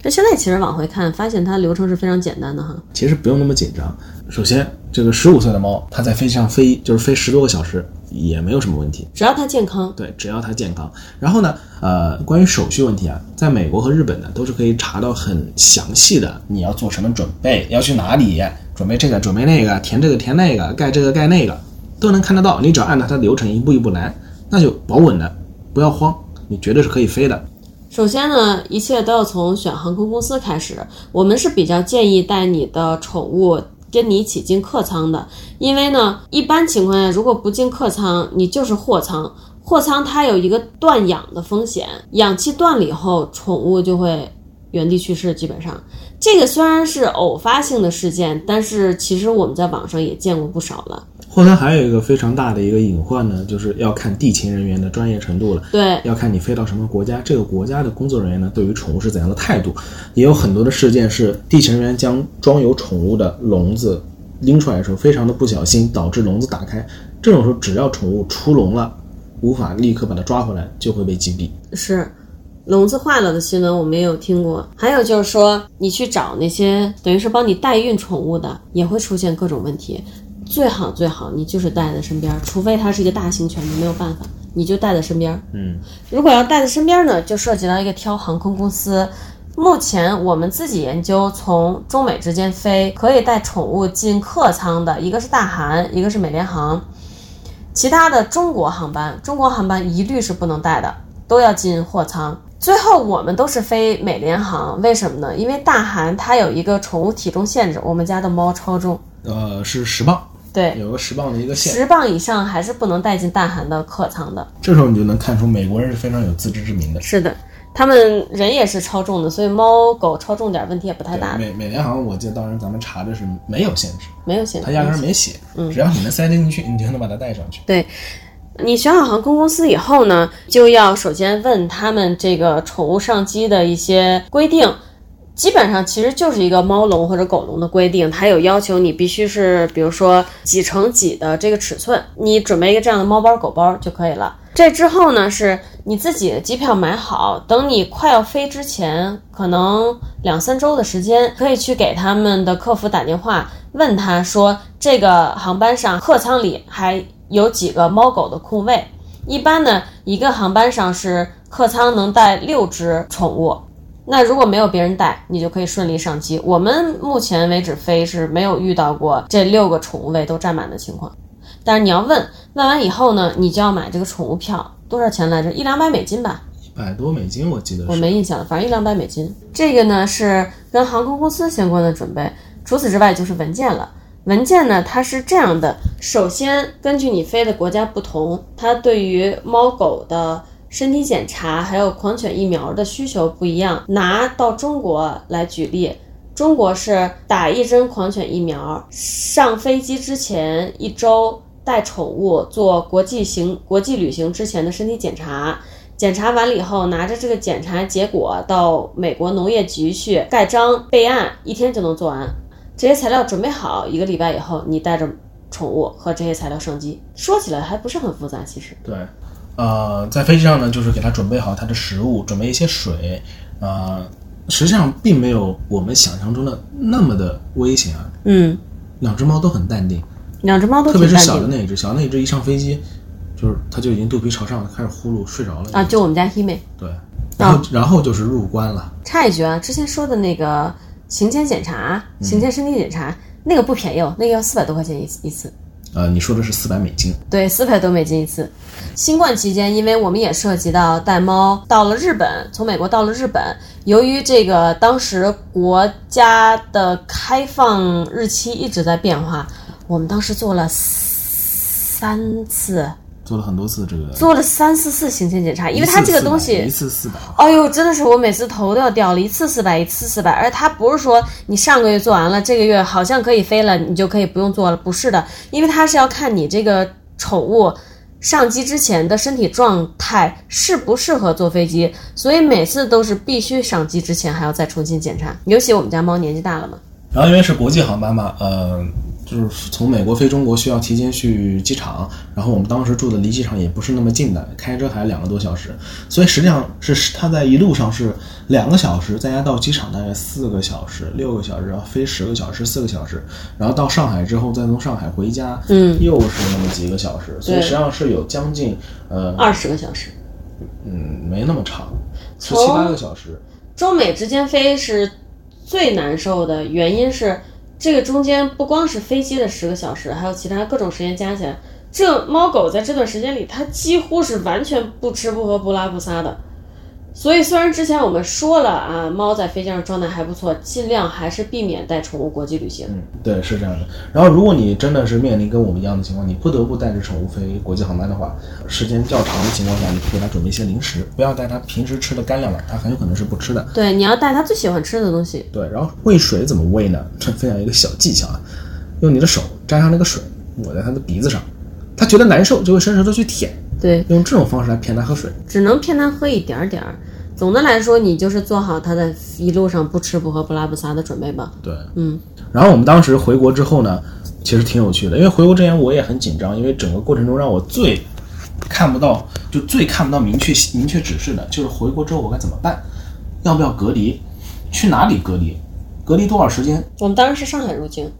Speaker 1: 那现在其实往回看，发现它流程是非常简单的哈。
Speaker 2: 其实不用那么紧张。首先，这个十五岁的猫，它在飞机上飞就是飞十多个小时，也没有什么问题。
Speaker 1: 只要它健康，
Speaker 2: 对，只要它健康。然后呢，呃，关于手续问题啊，在美国和日本呢，都是可以查到很详细的，你要做什么准备，要去哪里，准备这个，准备那个，填这个，填那个，盖这个，盖那个，都能看得到。你只要按照它的流程一步一步来，那就保稳的，不要慌，你绝对是可以飞的。
Speaker 1: 首先呢，一切都要从选航空公司开始。我们是比较建议带你的宠物跟你一起进客舱的，因为呢，一般情况下如果不进客舱，你就是货舱。货舱它有一个断氧的风险，氧气断了以后，宠物就会原地去世。基本上，这个虽然是偶发性的事件，但是其实我们在网上也见过不少了。
Speaker 2: 货舱还有一个非常大的一个隐患呢，就是要看地勤人员的专业程度了。
Speaker 1: 对，
Speaker 2: 要看你飞到什么国家，这个国家的工作人员呢，对于宠物是怎样的态度。也有很多的事件是地勤人员将装有宠物的笼子拎出来的时候，非常的不小心，导致笼子打开。这种时候，只要宠物出笼了，无法立刻把它抓回来，就会被击毙。
Speaker 1: 是笼子坏了的新闻，我们也有听过。还有就是说，你去找那些等于是帮你代孕宠物的，也会出现各种问题。最好最好你就是带在身边，除非它是一个大型犬，你没有办法，你就带在身边。
Speaker 2: 嗯，
Speaker 1: 如果要带在身边呢，就涉及到一个挑航空公司。目前我们自己研究，从中美之间飞可以带宠物进客舱的，一个是大韩，一个是美联航。其他的中国航班，中国航班一律是不能带的，都要进货舱。最后我们都是飞美联航，为什么呢？因为大韩它有一个宠物体重限制，我们家的猫超重，
Speaker 2: 呃，是十磅，
Speaker 1: 对，
Speaker 2: 有个十磅的一个线。
Speaker 1: 十磅以上还是不能带进大韩的客舱的。
Speaker 2: 这时候你就能看出美国人是非常有自知之明的。
Speaker 1: 是的，他们人也是超重的，所以猫狗超重点问题也不太大的，
Speaker 2: 美美联航，我记得当时咱们查的是没有限制，
Speaker 1: 没有限制。
Speaker 2: 它压根儿没写，只要你能塞得进去，你就能把它带上去。
Speaker 1: 对，你选好航空公司以后呢，就要首先问他们这个宠物上机的一些规定。基本上其实就是一个猫笼或者狗笼的规定，它有要求你必须是，比如说几乘几的这个尺寸，你准备一个这样的猫包狗包就可以了。这之后呢，是你自己的机票买好，等你快要飞之前，可能两三周的时间，可以去给他们的客服打电话，问他说这个航班上客舱里还有几个猫狗的空位。一般呢，一个航班上是客舱能带六只宠物。那如果没有别人带，你就可以顺利上机。我们目前为止飞是没有遇到过这六个宠物位都占满的情况。但是你要问问完以后呢，你就要买这个宠物票，多少钱来着？一两百美金吧，
Speaker 2: 一百多美金我记得是。
Speaker 1: 我没印象了，反正一两百美金。这个呢是跟航空公司相关的准备，除此之外就是文件了。文件呢它是这样的，首先根据你飞的国家不同，它对于猫狗的。身体检查还有狂犬疫苗的需求不一样。拿到中国来举例，中国是打一针狂犬疫苗，上飞机之前一周带宠物做国际行国际旅行之前的身体检查，检查完了以后，拿着这个检查结果到美国农业局去盖章备案，一天就能做完。这些材料准备好，一个礼拜以后，你带着宠物和这些材料上机。说起来还不是很复杂，其实。
Speaker 2: 对。呃，在飞机上呢，就是给它准备好它的食物，准备一些水，呃，实际上并没有我们想象中的那么的危险啊。
Speaker 1: 嗯，
Speaker 2: 两只猫都很淡定，
Speaker 1: 两只猫都
Speaker 2: 特别是小的那一只，小的那一只一上飞机，就是它就已经肚皮朝上开始呼噜睡着了
Speaker 1: 啊。就我们家黑妹。
Speaker 2: 对，然后然后就是入关了。
Speaker 1: 插一句啊，之前说的那个行前检查、行前身体检查，那个不便宜哦，那个要四百多块钱一一次。
Speaker 2: 呃，你说的是四百美金，
Speaker 1: 对，四百多美金一次。新冠期间，因为我们也涉及到带猫到了日本，从美国到了日本，由于这个当时国家的开放日期一直在变化，我们当时做了三次。
Speaker 2: 做了很多次这个，
Speaker 1: 做了三四次行前检查，因为它这个东西
Speaker 2: 一次四百，
Speaker 1: 哎呦，真的是我每次头都要掉了，一次四百，一次四百，而它不是说你上个月做完了，这个月好像可以飞了，你就可以不用做了，不是的，因为它是要看你这个宠物上机之前的身体状态适不适合坐飞机，所以每次都是必须上机之前还要再重新检查，尤其我们家猫年纪大了嘛，
Speaker 2: 然后因为是国际航班嘛，呃。就是从美国飞中国需要提前去机场，然后我们当时住的离机场也不是那么近的，开车还两个多小时，所以实际上是他在一路上是两个小时，再加到机场大概四个小时、六个小时，然后飞十个小时、四个小时，然后到上海之后再从上海回家，
Speaker 1: 嗯，
Speaker 2: 又是那么几个小时，所以实际上是有将近呃
Speaker 1: 二十个小时，
Speaker 2: 嗯，没那么长，十七八个小时。
Speaker 1: 中美之间飞是最难受的原因是。这个中间不光是飞机的十个小时，还有其他各种时间加起来，这猫狗在这段时间里，它几乎是完全不吃不喝不拉不撒的。所以，虽然之前我们说了啊，猫在飞机上状态还不错，尽量还是避免带宠物国际旅行。
Speaker 2: 嗯，对，是这样的。然后，如果你真的是面临跟我们一样的情况，你不得不带着宠物飞国际航班的话，时间较长的情况下，你给它准备一些零食，不要带它平时吃的干粮了，它很有可能是不吃的。
Speaker 1: 对，你要带它最喜欢吃的东西。
Speaker 2: 对，然后喂水怎么喂呢？这分享一个小技巧啊，用你的手沾上那个水，抹在它的鼻子上，它觉得难受就会伸舌头去舔。
Speaker 1: 对，
Speaker 2: 用这种方式来骗他喝水，
Speaker 1: 只能骗他喝一点点儿。总的来说，你就是做好他在一路上不吃不喝不拉不撒的准备吧。
Speaker 2: 对，
Speaker 1: 嗯。
Speaker 2: 然后我们当时回国之后呢，其实挺有趣的，因为回国之前我也很紧张，因为整个过程中让我最看不到，就最看不到明确明确指示的，就是回国之后我该怎么办，要不要隔离，去哪里隔离，隔离多少时间？
Speaker 1: 我们当时是上海入境，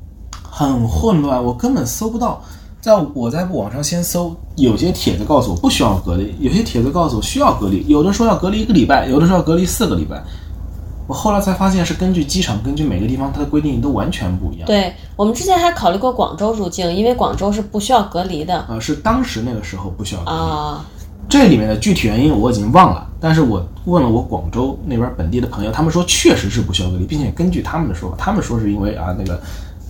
Speaker 2: 很混乱，我根本搜不到。在我在网上先搜，有些帖子告诉我不需要隔离，有些帖子告诉我需要隔离，有的说要隔离一个礼拜，有的说要隔离四个礼拜。我后来才发现是根据机场，根据每个地方它的规定都完全不一样。
Speaker 1: 对我们之前还考虑过广州入境，因为广州是不需要隔离的。
Speaker 2: 啊，是当时那个时候不需要隔离。啊，这里面的具体原因我已经忘了，但是我问了我广州那边本地的朋友，他们说确实是不需要隔离，并且根据他们的说法，他们说是因为啊那个。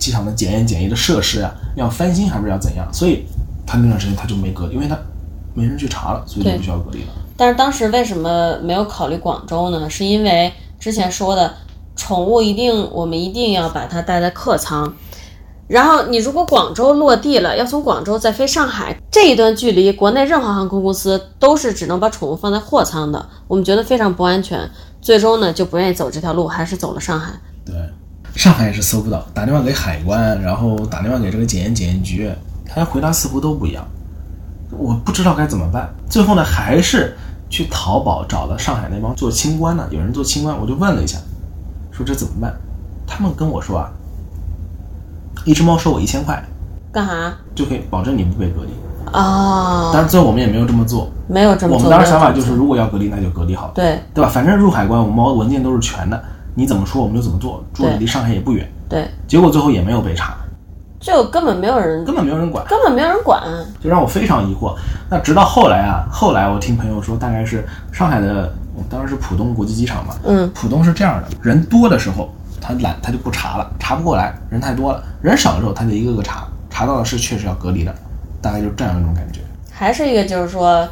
Speaker 2: 机场的检验检疫的设施呀，要翻新还是要怎样？所以他那段时间他就没隔离，因为他没人去查了，所以就不需要隔离了。
Speaker 1: 但是当时为什么没有考虑广州呢？是因为之前说的宠物一定我们一定要把它带在客舱，然后你如果广州落地了，要从广州再飞上海这一段距离，国内任何航空公司都是只能把宠物放在货舱的，我们觉得非常不安全。最终呢就不愿意走这条路，还是走了上海。
Speaker 2: 对，上海也是搜不到，打电话给海关，然后打电话给这个检验检验局，他回答似乎都不一样。我不知道该怎么办，最后呢还是去淘宝找了上海那帮做清关的，有人做清关，我就问了一下，说这怎么办？他们跟我说啊，一只猫收我一千块，
Speaker 1: 干啥？
Speaker 2: 就可以保证你不被隔离。
Speaker 1: 哦，
Speaker 2: 但是最后我们也没有这么做，
Speaker 1: 没有这么做。
Speaker 2: 我们当时想法就是，如果要隔离，那就隔离好了，
Speaker 1: 对
Speaker 2: 对吧？反正入海关，我们猫文件都是全的，你怎么说我们就怎么做，住的离上海也不远。
Speaker 1: 对，
Speaker 2: 结果最后也没有被查，
Speaker 1: 就根本没有人，
Speaker 2: 根本没有人管，
Speaker 1: 根本没有人管。
Speaker 2: 就让我非常疑惑。那直到后来啊，后来我听朋友说，大概是上海的，当时是浦东国际机场嘛，
Speaker 1: 嗯，
Speaker 2: 浦东是这样的，人多的时候他懒，他就不查了，查不过来，人太多了；人少的时候他就一个个查，查到的是确实要隔离的，大概就是这样一种感觉。
Speaker 1: 还是一个就是说，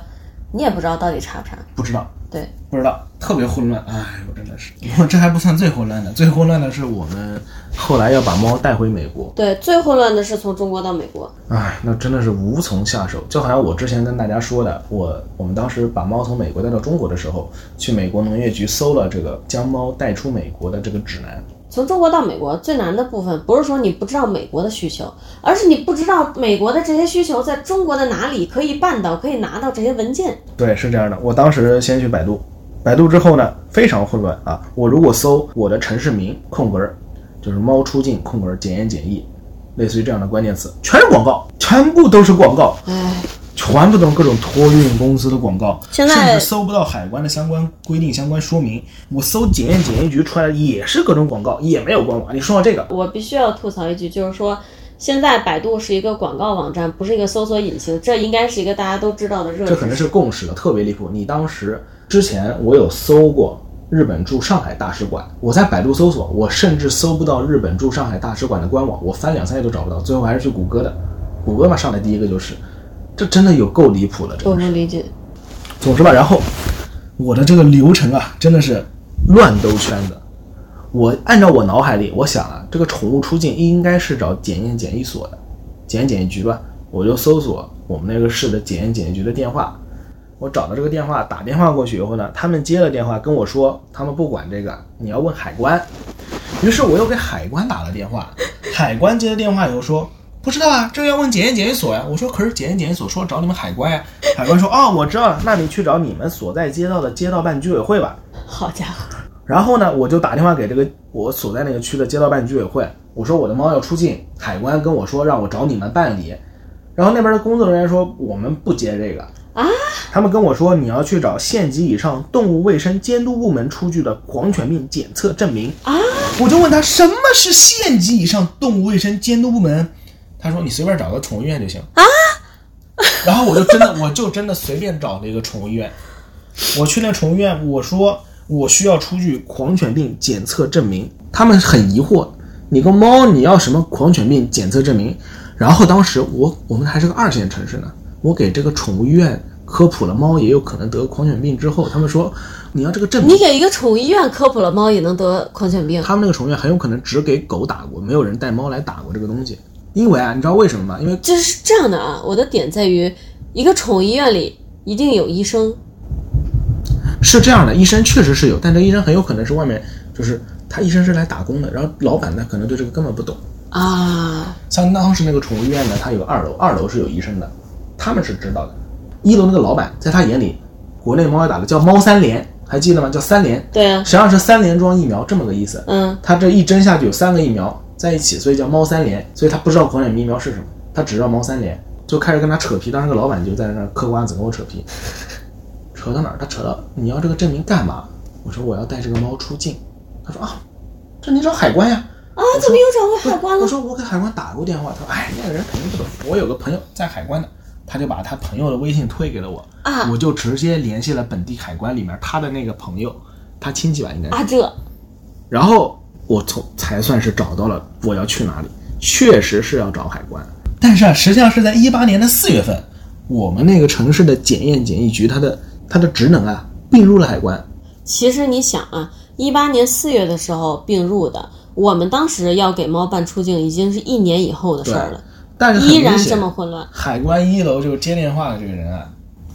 Speaker 1: 你也不知道到底查不查。
Speaker 2: 不知道，
Speaker 1: 对，
Speaker 2: 不知道，特别混乱。哎呦，真的是，这还不算最混乱的，最混乱的是我们后来要把猫带回美国。
Speaker 1: 对，最混乱的是从中国到美国。
Speaker 2: 哎，那真的是无从下手。就好像我之前跟大家说的，我我们当时把猫从美国带到中国的时候，去美国农业局搜了这个将猫带出美国的这个指南。
Speaker 1: 从中国到美国最难的部分，不是说你不知道美国的需求，而是你不知道美国的这些需求在中国的哪里可以办到，可以拿到这些文件。
Speaker 2: 对，是这样的。我当时先去百度，百度之后呢，非常混乱啊。我如果搜我的城市名空格儿，就是猫出境空格儿检验检疫，类似于这样的关键词，全是广告，全部都是广告。
Speaker 1: 唉，
Speaker 2: 全部都是各种托运公司的广告，
Speaker 1: 现在
Speaker 2: 甚至搜不到海关的相关规定、相关说明。我搜检验检疫局出来的也是各种广告，也没有官网。你说到这个，
Speaker 1: 我必须要吐槽一句，就是说，现在百度是一个广告网站，不是一个搜索引擎，这应该是一个大家都知道的热知识。
Speaker 2: 这可能是共识了，特别离谱。你当时之前我有搜过日本驻上海大使馆，我在百度搜索，我甚至搜不到日本驻上海大使馆的官网，我翻两三页都找不到，最后还是去谷歌的。谷歌嘛，上来第一个就是，这真的有够离谱的，真
Speaker 1: 我
Speaker 2: 的是。
Speaker 1: 不理解。
Speaker 2: 总之吧，然后我的这个流程啊，真的是乱兜圈子。我按照我脑海里，我想啊，这个宠物出境应该是找检验检疫所的，检验检疫局吧。我就搜索我们那个市的检验检疫局的电话，我找到这个电话，打电话过去以后呢，他们接了电话跟我说，他们不管这个，你要问海关。于是我又给海关打了电话，海关接了电话以后说。不知道啊，这个要问检验检疫所呀。我说，可是检验检疫所说找你们海关呀。海关说，哦，我知道了，那你去找你们所在街道的街道办居委会吧。
Speaker 1: 好家伙，
Speaker 2: 然后呢，我就打电话给这个我所在那个区的街道办居委会，我说我的猫要出境，海关跟我说让我找你们办理。然后那边的工作人员说我们不接这个
Speaker 1: 啊，
Speaker 2: 他们跟我说你要去找县级以上动物卫生监督部门出具的狂犬病检测证明
Speaker 1: 啊。
Speaker 2: 我就问他什么是县级以上动物卫生监督部门，他说你随便找个宠物医院就行啊。然后我就真的我就真的随便找了一个宠物医院，我去那宠物医院，我说我需要出具狂犬病检测证明，他们很疑惑，你个猫你要什么狂犬病检测证明？然后当时我我们还是个二线城市呢，我给这个宠物医院科普了猫也有可能得狂犬病之后，他们说你要这个证明
Speaker 1: 你，给一个宠物医院科普了猫也能得狂犬病，
Speaker 2: 他们那个宠物医院很有可能只给狗打过，没有人带猫来打过这个东西。因为啊，你知道为什么吗？因为
Speaker 1: 这是这样的啊。我的点在于，一个宠物医院里一定有医生，
Speaker 2: 是这样的，医生确实是有，但这医生很有可能是外面，就是他医生是来打工的，然后老板呢可能对这个根本不懂。
Speaker 1: 啊，
Speaker 2: 像当时那个宠物医院呢，它有二楼，二楼是有医生的，他们是知道的。一楼那个老板在他眼里，国内猫要打的叫猫三联，还记得吗？叫三联，
Speaker 1: 对啊
Speaker 2: 实，际上是三联装疫苗这么个意思。
Speaker 1: 嗯，
Speaker 2: 他这一针下去有三个疫苗在一起，所以叫猫三联。所以他不知道狂犬病疫苗是什么，他只知道猫三联，就开始跟他扯皮。当时个老板就在那儿嗑瓜子跟我扯皮，扯到哪儿？他扯到你要这个证明干嘛？我说我要带这个猫出境。他说啊，这你找海关呀。
Speaker 1: 啊，怎么又找回海关了？
Speaker 2: 我说我给海关打过电话，他说哎，那个人肯定不懂。我有个朋友在海关的，他就把他朋友的微信推给了我，
Speaker 1: 啊
Speaker 2: 我就直接联系了本地海关里面他的那个朋友，他亲戚吧应该是。
Speaker 1: 啊，这
Speaker 2: 然后我从才算是找到了我要去哪里，确实是要找海关。但是啊，实际上是在一八年的四月份，我们那个城市的检验检疫局，它的它的职能啊并入了海关。
Speaker 1: 其实你想啊，一八年四月的时候并入的，我们当时要给猫办出境，已经是一年以后的事儿了，
Speaker 2: 但是很
Speaker 1: 依然这么混乱。
Speaker 2: 海关一楼这个接电话的这个人啊，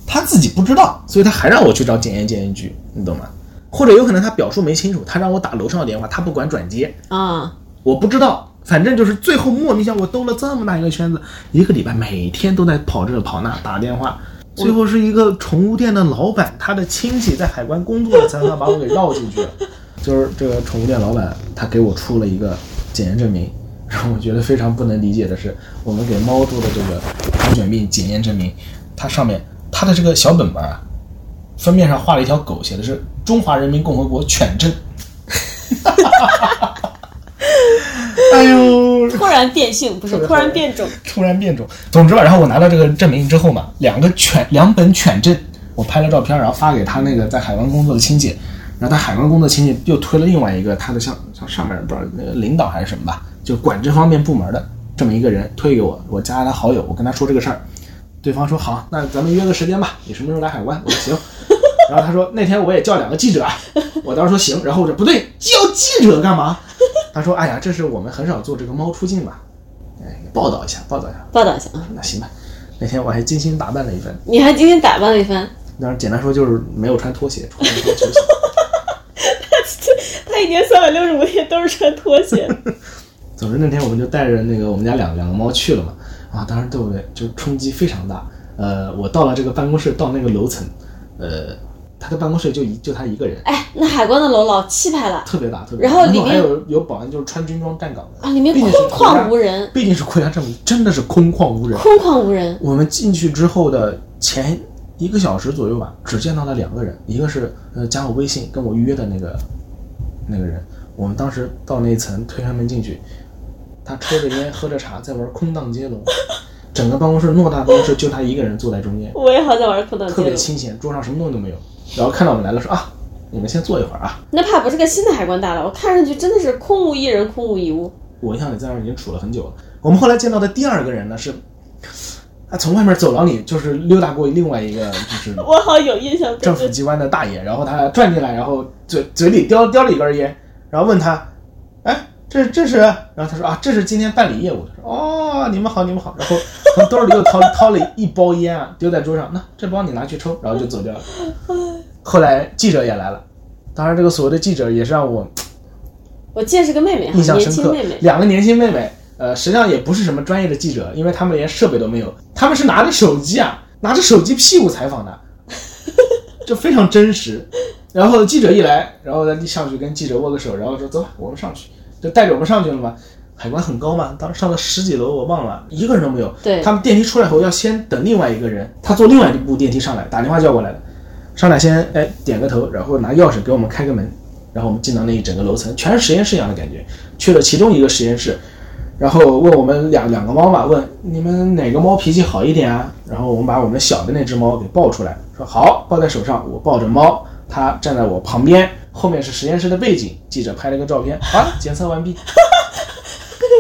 Speaker 2: 他自己不知道，所以他还让我去找检验检疫局，你懂吗？或者有可能他表述没清楚，他让我打楼上的电话，他不管转接，
Speaker 1: 啊，
Speaker 2: 我不知道，反正就是最后莫名其妙我兜了这么大一个圈子，一个礼拜每天都在跑这跑那打电话，最后是一个宠物店的老板，他的亲戚在海关工作，才算把我给绕进去了。就是这个宠物店老板，他给我出了一个检验证明，让 我觉得非常不能理解的是，我们给猫做的这个狂犬病检验证明，它上面它的这个小本本啊，封面上画了一条狗，写的是中华人民共和国犬证。哎呦，
Speaker 1: 突然变性不是突然变种，
Speaker 2: 突然变种。总之吧，然后我拿到这个证明之后嘛，两个犬两本犬证，我拍了照片，然后发给他那个在海关工作的亲戚，然后他海关工作亲戚又推了另外一个他的像像上面不知道那个领导还是什么吧，就管这方面部门的这么一个人推给我，我加了他好友，我跟他说这个事儿，对方说好，那咱们约个时间吧，你什么时候来海关？我说行。然后他说那天我也叫两个记者啊，我当时说行，然后我说不对，叫记者干嘛？他说哎呀，这是我们很少做这个猫出境吧，哎，报道一下，报道一下。
Speaker 1: 报道一下啊。
Speaker 2: 那行吧，那天我还精心打扮了一番，
Speaker 1: 你还精心打扮了一番，
Speaker 2: 当然简单说就是没有穿拖鞋，穿 了一双球鞋。
Speaker 1: 他一年三百六十五天都是穿拖鞋。
Speaker 2: 总之那天我们就带着那个我们家两两个猫去了嘛，啊，当时对不对？就冲击非常大。呃，我到了这个办公室，到那个楼层，呃，他的办公室就一就他一个人，
Speaker 1: 哎，那海关的楼老气派了
Speaker 2: 特别大，特别大。
Speaker 1: 然后里面
Speaker 2: 还有有保安，就是穿军装站岗的
Speaker 1: 啊，里面空旷无人，
Speaker 2: 毕竟是国家政府，真的是空旷无人。
Speaker 1: 空旷无人。
Speaker 2: 我们进去之后的前一个小时左右吧，只见到了两个人，一个是呃加我微信跟我预约的那个那个人。我们当时到那一层推开门进去，他抽着烟喝着茶在玩空荡接龙，整个办公室偌大办公室就他一个人坐在中间，
Speaker 1: 我也好想玩空荡
Speaker 2: 特
Speaker 1: 接龙。
Speaker 2: 别清闲，桌上什么东西都没有。然后看到我们来了说啊，你们先坐一会儿啊。
Speaker 1: 那怕不是个新的海关大楼，看上去真的是空无一人，空无一物。
Speaker 2: 我印象里在那儿已经处了很久了。我们后来见到的第二个人呢是，他从外面走廊里就是溜达过另外一个就是
Speaker 1: 我好有印象，
Speaker 2: 政府机关的大爷，然后他转进来，然后嘴嘴里叼叼了一根烟，然后问他，哎，这这是？然后他说啊，这是今天办理业务。他说哦，你们好，你们好。然后从兜里又掏 掏了一包烟啊，丢在桌上，那这包你拿去抽，然后就走掉了。后来记者也来了，当然这个所谓的记者也是让我
Speaker 1: 我见识个妹妹哈，
Speaker 2: 印象深刻
Speaker 1: 妹妹。。
Speaker 2: 两个年轻妹妹，呃，实际上也不是什么专业的记者，因为他们连设备都没有，他们是拿着手机啊，拿着手机屁股采访的，这非常真实。然后记者一来，然后他上去跟记者握个手，然后说走吧，我们上去，就带着我们上去了嘛。海关很高嘛，当时上了十几楼，我忘了，一个人都没有。
Speaker 1: 对
Speaker 2: 他们电梯出来后要先等另外一个人，他坐另外一部电梯上来，打电话叫过来的，上来先哎点个头，然后拿钥匙给我们开个门，然后我们进到那一整个楼层，全是实验室一样的感觉。去了其中一个实验室，然后问我们两两个猫嘛，问你们哪个猫脾气好一点啊？然后我们把我们小的那只猫给抱出来，说好，抱在手上，我抱着猫，它站在我旁边，后面是实验室的背景，记者拍了个照片，好了，检测完毕。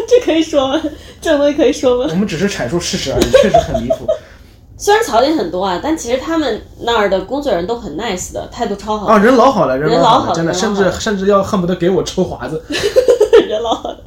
Speaker 1: 这可以说吗？这种东西可以说吗？
Speaker 2: 我们只是阐述事实而已，确实很离谱
Speaker 1: 虽然槽点很多啊，但其实他们那儿的工作人员都很 nice 的，态度超好，
Speaker 2: 啊！人老好了，人
Speaker 1: 人老好
Speaker 2: 了，真的，甚至甚至要恨不得给我抽华子。
Speaker 1: 人老好了。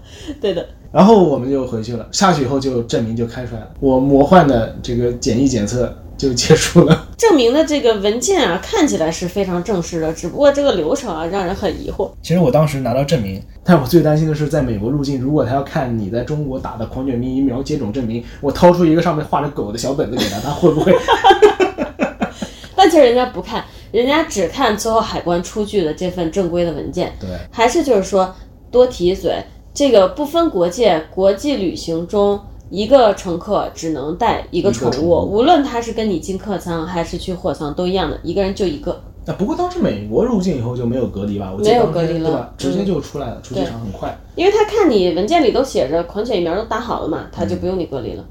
Speaker 1: 对的，
Speaker 2: 然后我们就回去了，下去以后就证明就开出来了，我魔幻的这个检疫检测就结束了。
Speaker 1: 证明的这个文件啊，看起来是非常正式的，只不过这个流程啊，让人很疑惑。
Speaker 2: 其实我当时拿到证明，但我最担心的是在美国入境，如果他要看你在中国打的狂犬病疫苗接种证明，我掏出一个上面画着狗的小本子给他，他会不会？
Speaker 1: 但其实人家不看，人家只看最后海关出具的这份正规的文件。
Speaker 2: 对，
Speaker 1: 还是就是说多提一嘴，这个不分国界，国际旅行中一个乘客只能带一个宠物，无论他是跟你进客舱还是去货舱都一样的，一个人就一个。
Speaker 2: 那不过当时美国入境以后就没有隔离吧？我记得
Speaker 1: 没有隔离了
Speaker 2: 对吧？直接
Speaker 1: 嗯
Speaker 2: 就出来了，出机场很快。
Speaker 1: 因为他看你文件里都写着狂犬疫苗都打好了嘛，他就不用你隔离了。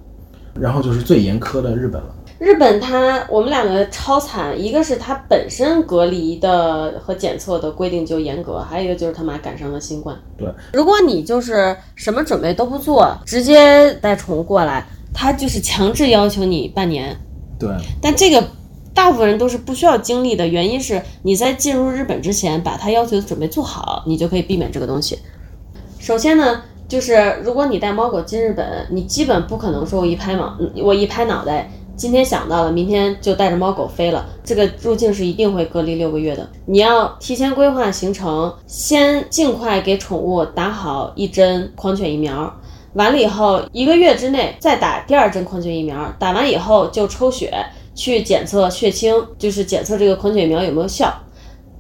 Speaker 2: 然后就是最严苛的日本了。
Speaker 1: 日本它我们两个超惨，一个是它本身隔离的和检测的规定就严格，还有一个就是他妈赶上了新冠。
Speaker 2: 对，
Speaker 1: 如果你就是什么准备都不做，直接带宠物过来，他就是强制要求你半年。
Speaker 2: 对，
Speaker 1: 但这个大部分人都是不需要经历的，原因是你在进入日本之前把他要求的准备做好，你就可以避免这个东西。首先呢，就是如果你带猫狗进日本，你基本不可能说我一拍脑，嗯我一拍脑袋，今天想到了，明天就带着猫狗飞了。这个入境是一定会隔离六个月的。你要提前规划行程，先尽快给宠物打好一针狂犬疫苗。完了以后，一个月之内再打第二针狂犬疫苗。打完以后就抽血去检测血清，就是检测这个狂犬疫苗有没有效。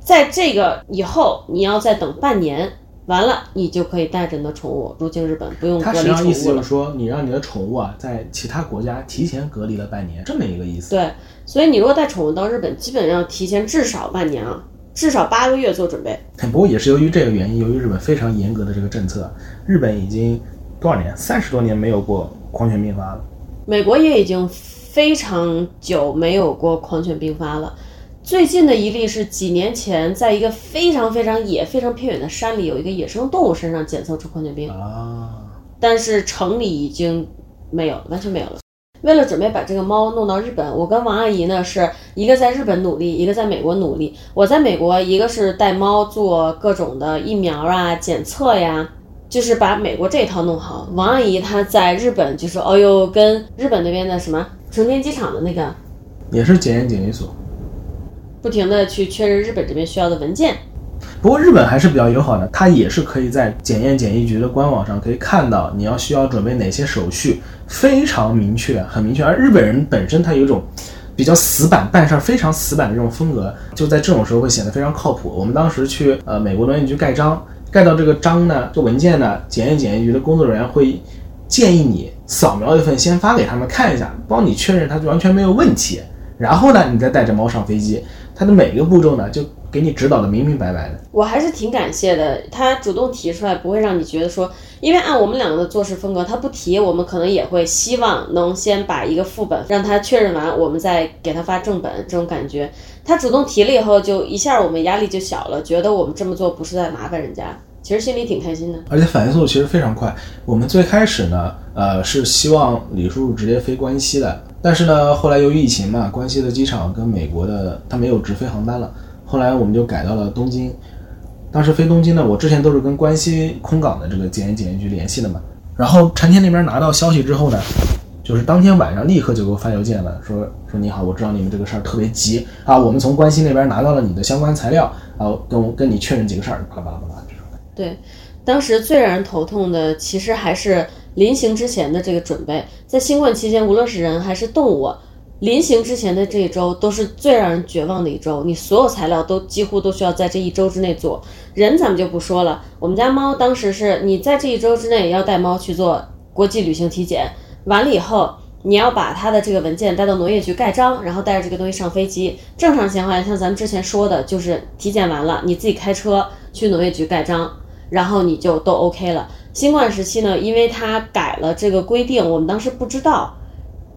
Speaker 1: 在这个以后，你要再等半年。完了，你就可以带着你的宠物入境日本，不用隔离宠物了。
Speaker 2: 他实际上意思就是说，你让你的宠物啊，在其他国家提前隔离了半年，这么一个意思。
Speaker 1: 对，所以你如果带宠物到日本，基本要提前至少半年啊，至少八个月做准备。
Speaker 2: 不过也是由于这个原因，由于日本非常严格的这个政策，日本已经多少年，三十多年没有过狂犬病发了。
Speaker 1: 美国也已经非常久没有过狂犬病发了。最近的一例是几年前，在一个非常非常野、非常偏远的山里，有一个野生动物身上检测出狂犬病
Speaker 2: 啊，
Speaker 1: 但是城里已经没有，完全没有了。为了准备把这个猫弄到日本，我跟王阿姨呢是一个在日本努力，一个在美国努力。我在美国，一个是带猫做各种的疫苗啊、检测呀，就是把美国这一套弄好。王阿姨她在日本就是，哦呦，跟日本那边的什么成田机场的那个，
Speaker 2: 也是检验检疫所。
Speaker 1: 不停的去确认日本这边需要的文件，
Speaker 2: 不过日本还是比较友好的，它也是可以在检验检疫局的官网上可以看到你要需要准备哪些手续，非常明确，很明确。而日本人本身他有一种比较死板、办事儿非常死板的这种风格，就在这种时候会显得非常靠谱。我们当时去呃美国农业局盖章，盖到这个章呢，这文件呢，检验检疫局的工作人员会建议你扫描一份，先发给他们看一下，帮你确认它完全没有问题，然后呢，你再带着猫上飞机。它的每一个步骤呢，就给你指导的明明白白的。
Speaker 1: 我还是挺感谢的，他主动提出来，不会让你觉得说，因为按我们两个的做事风格，他不提，我们可能也会希望能先把一个副本让他确认完，我们再给他发正本。这种感觉，他主动提了以后，就一下我们压力就小了，觉得我们这么做不是在麻烦人家，其实心里挺开心的。
Speaker 2: 而且反应速度其实非常快。我们最开始呢，呃，是希望李叔叔直接飞关西的。但是呢，后来由于疫情嘛，关西的机场跟美国的它没有直飞航班了。后来我们就改到了东京。当时飞东京呢，我之前都是跟关西空港的这个检验检疫局联系的嘛。然后成田那边拿到消息之后呢，就是当天晚上立刻就给我发邮件了，说说你好，我知道你们这个事儿特别急啊，我们从关西那边拿到了你的相关材料啊，跟我跟你确认几个事儿，巴拉巴拉巴拉这种。
Speaker 1: 对，当时最让人头痛的其实还是。临行之前的这个准备，在新冠期间，无论是人还是动物，临行之前的这一周都是最让人绝望的一周。你所有材料都几乎都需要在这一周之内做。人咱们就不说了，我们家猫当时是你在这一周之内要带猫去做国际旅行体检，完了以后你要把它的这个文件带到农业局盖章，然后带着这个东西上飞机。正常情况下，像咱们之前说的，就是体检完了，你自己开车去农业局盖章，然后你就都 OK 了。新冠时期呢，因为它改了这个规定，我们当时不知道。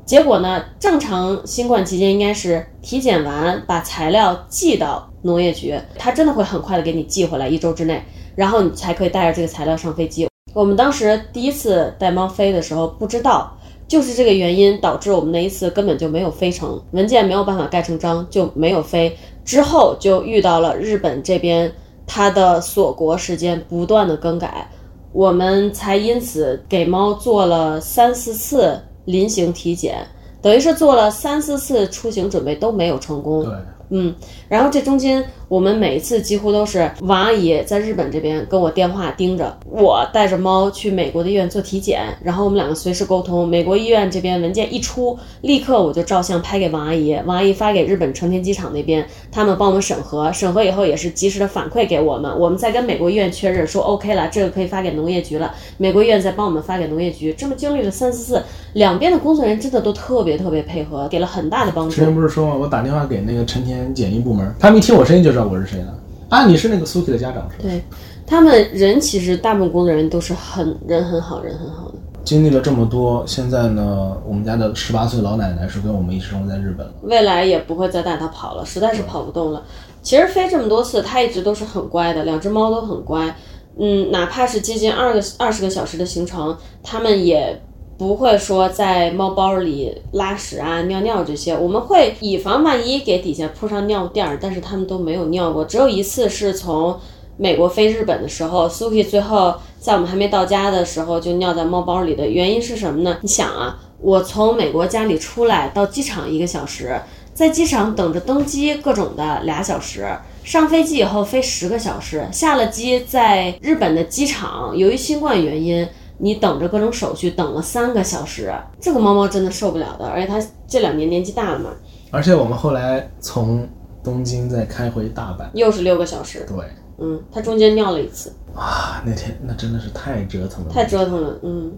Speaker 1: 结果呢，正常新冠期间应该是体检完把材料寄到农业局，它真的会很快的给你寄回来，一周之内，然后你才可以带着这个材料上飞机。我们当时第一次带猫飞的时候不知道，就是这个原因导致我们那一次根本就没有飞成，文件没有办法盖成章，就没有飞。之后就遇到了日本这边它的锁国时间不断的更改。我们才因此给猫做了三四次临行体检，等于是做了三四次出行准备都没有成功。
Speaker 2: 对，
Speaker 1: 嗯，然后这中间。我们每一次几乎都是王阿姨在日本这边跟我电话盯着，我带着猫去美国的医院做体检，然后我们两个随时沟通。美国医院这边文件一出，立刻我就照相拍给王阿姨，王阿姨发给日本成田机场那边，他们帮我们审核，审核以后也是及时的反馈给我们，我们再跟美国医院确认说 OK 了，这个可以发给农业局了，美国医院再帮我们发给农业局。这么经历了三四次，两边的工作人员真的都特别特别配合，给了很大的帮助。
Speaker 2: 之前不是说吗？我打电话给那个成田检疫部门，他们一听我声音就知道。我是谁了啊？你是那个苏 k 的家长是吧？
Speaker 1: 对，他们人其实大部分工作人员都是很人很好，人很好的。
Speaker 2: 经历了这么多，现在呢，我们家的十八岁老奶奶是跟我们一起生活在日本了。
Speaker 1: 未来也不会再带它跑了，实在是跑不动了。其实飞这么多次，它一直都是很乖的，两只猫都很乖。嗯，哪怕是接近二个二十个小时的行程，它们也。不会说在猫包里拉屎啊、尿尿这些，我们会以防万一给底下铺上尿垫儿，但是他们都没有尿过。只有一次是从美国飞日本的时候，Suki 最后在我们还没到家的时候就尿在猫包里的原因是什么呢？你想啊，我从美国家里出来到机场一个小时，在机场等着登机各种的俩小时，上飞机以后飞十个小时，下了机在日本的机场由于新冠原因。你等着各种手续，等了三个小时，这个猫猫真的受不了的。而且它这两年年纪大了嘛，
Speaker 2: 而且我们后来从东京再开回大阪，
Speaker 1: 又是六个小时。
Speaker 2: 对，
Speaker 1: 嗯，它中间尿了一次，
Speaker 2: 哇，那天那真的是太折腾了，
Speaker 1: 太折腾了。嗯，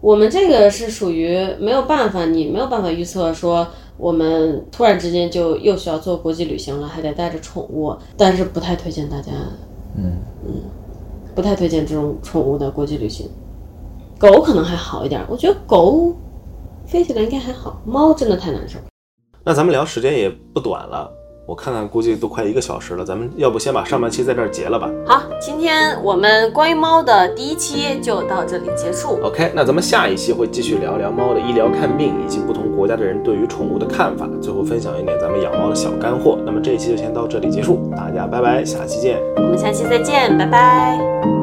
Speaker 1: 我们这个是属于没有办法，你没有办法预测说我们突然之间就又需要做国际旅行了，还得带着宠物，但是不太推荐大家，
Speaker 2: 嗯
Speaker 1: 嗯，不太推荐这种宠物的国际旅行。狗可能还好一点，我觉得狗飞起来应该还好，猫真的太难受。
Speaker 3: 那咱们聊时间也不短了，我看看估计都快一个小时了，咱们要不先把上半期在这儿结了吧
Speaker 1: 好，今天我们关于猫的第一期就到这里结束。
Speaker 3: ？OK，那咱们下一期会继续聊聊猫的医疗看病以及不同国家的人对于宠物的看法，最后分享一点咱们养猫的小干货。那么这一期就先到这里结束，大家拜拜，下期见。
Speaker 1: 我们下期再见，拜拜。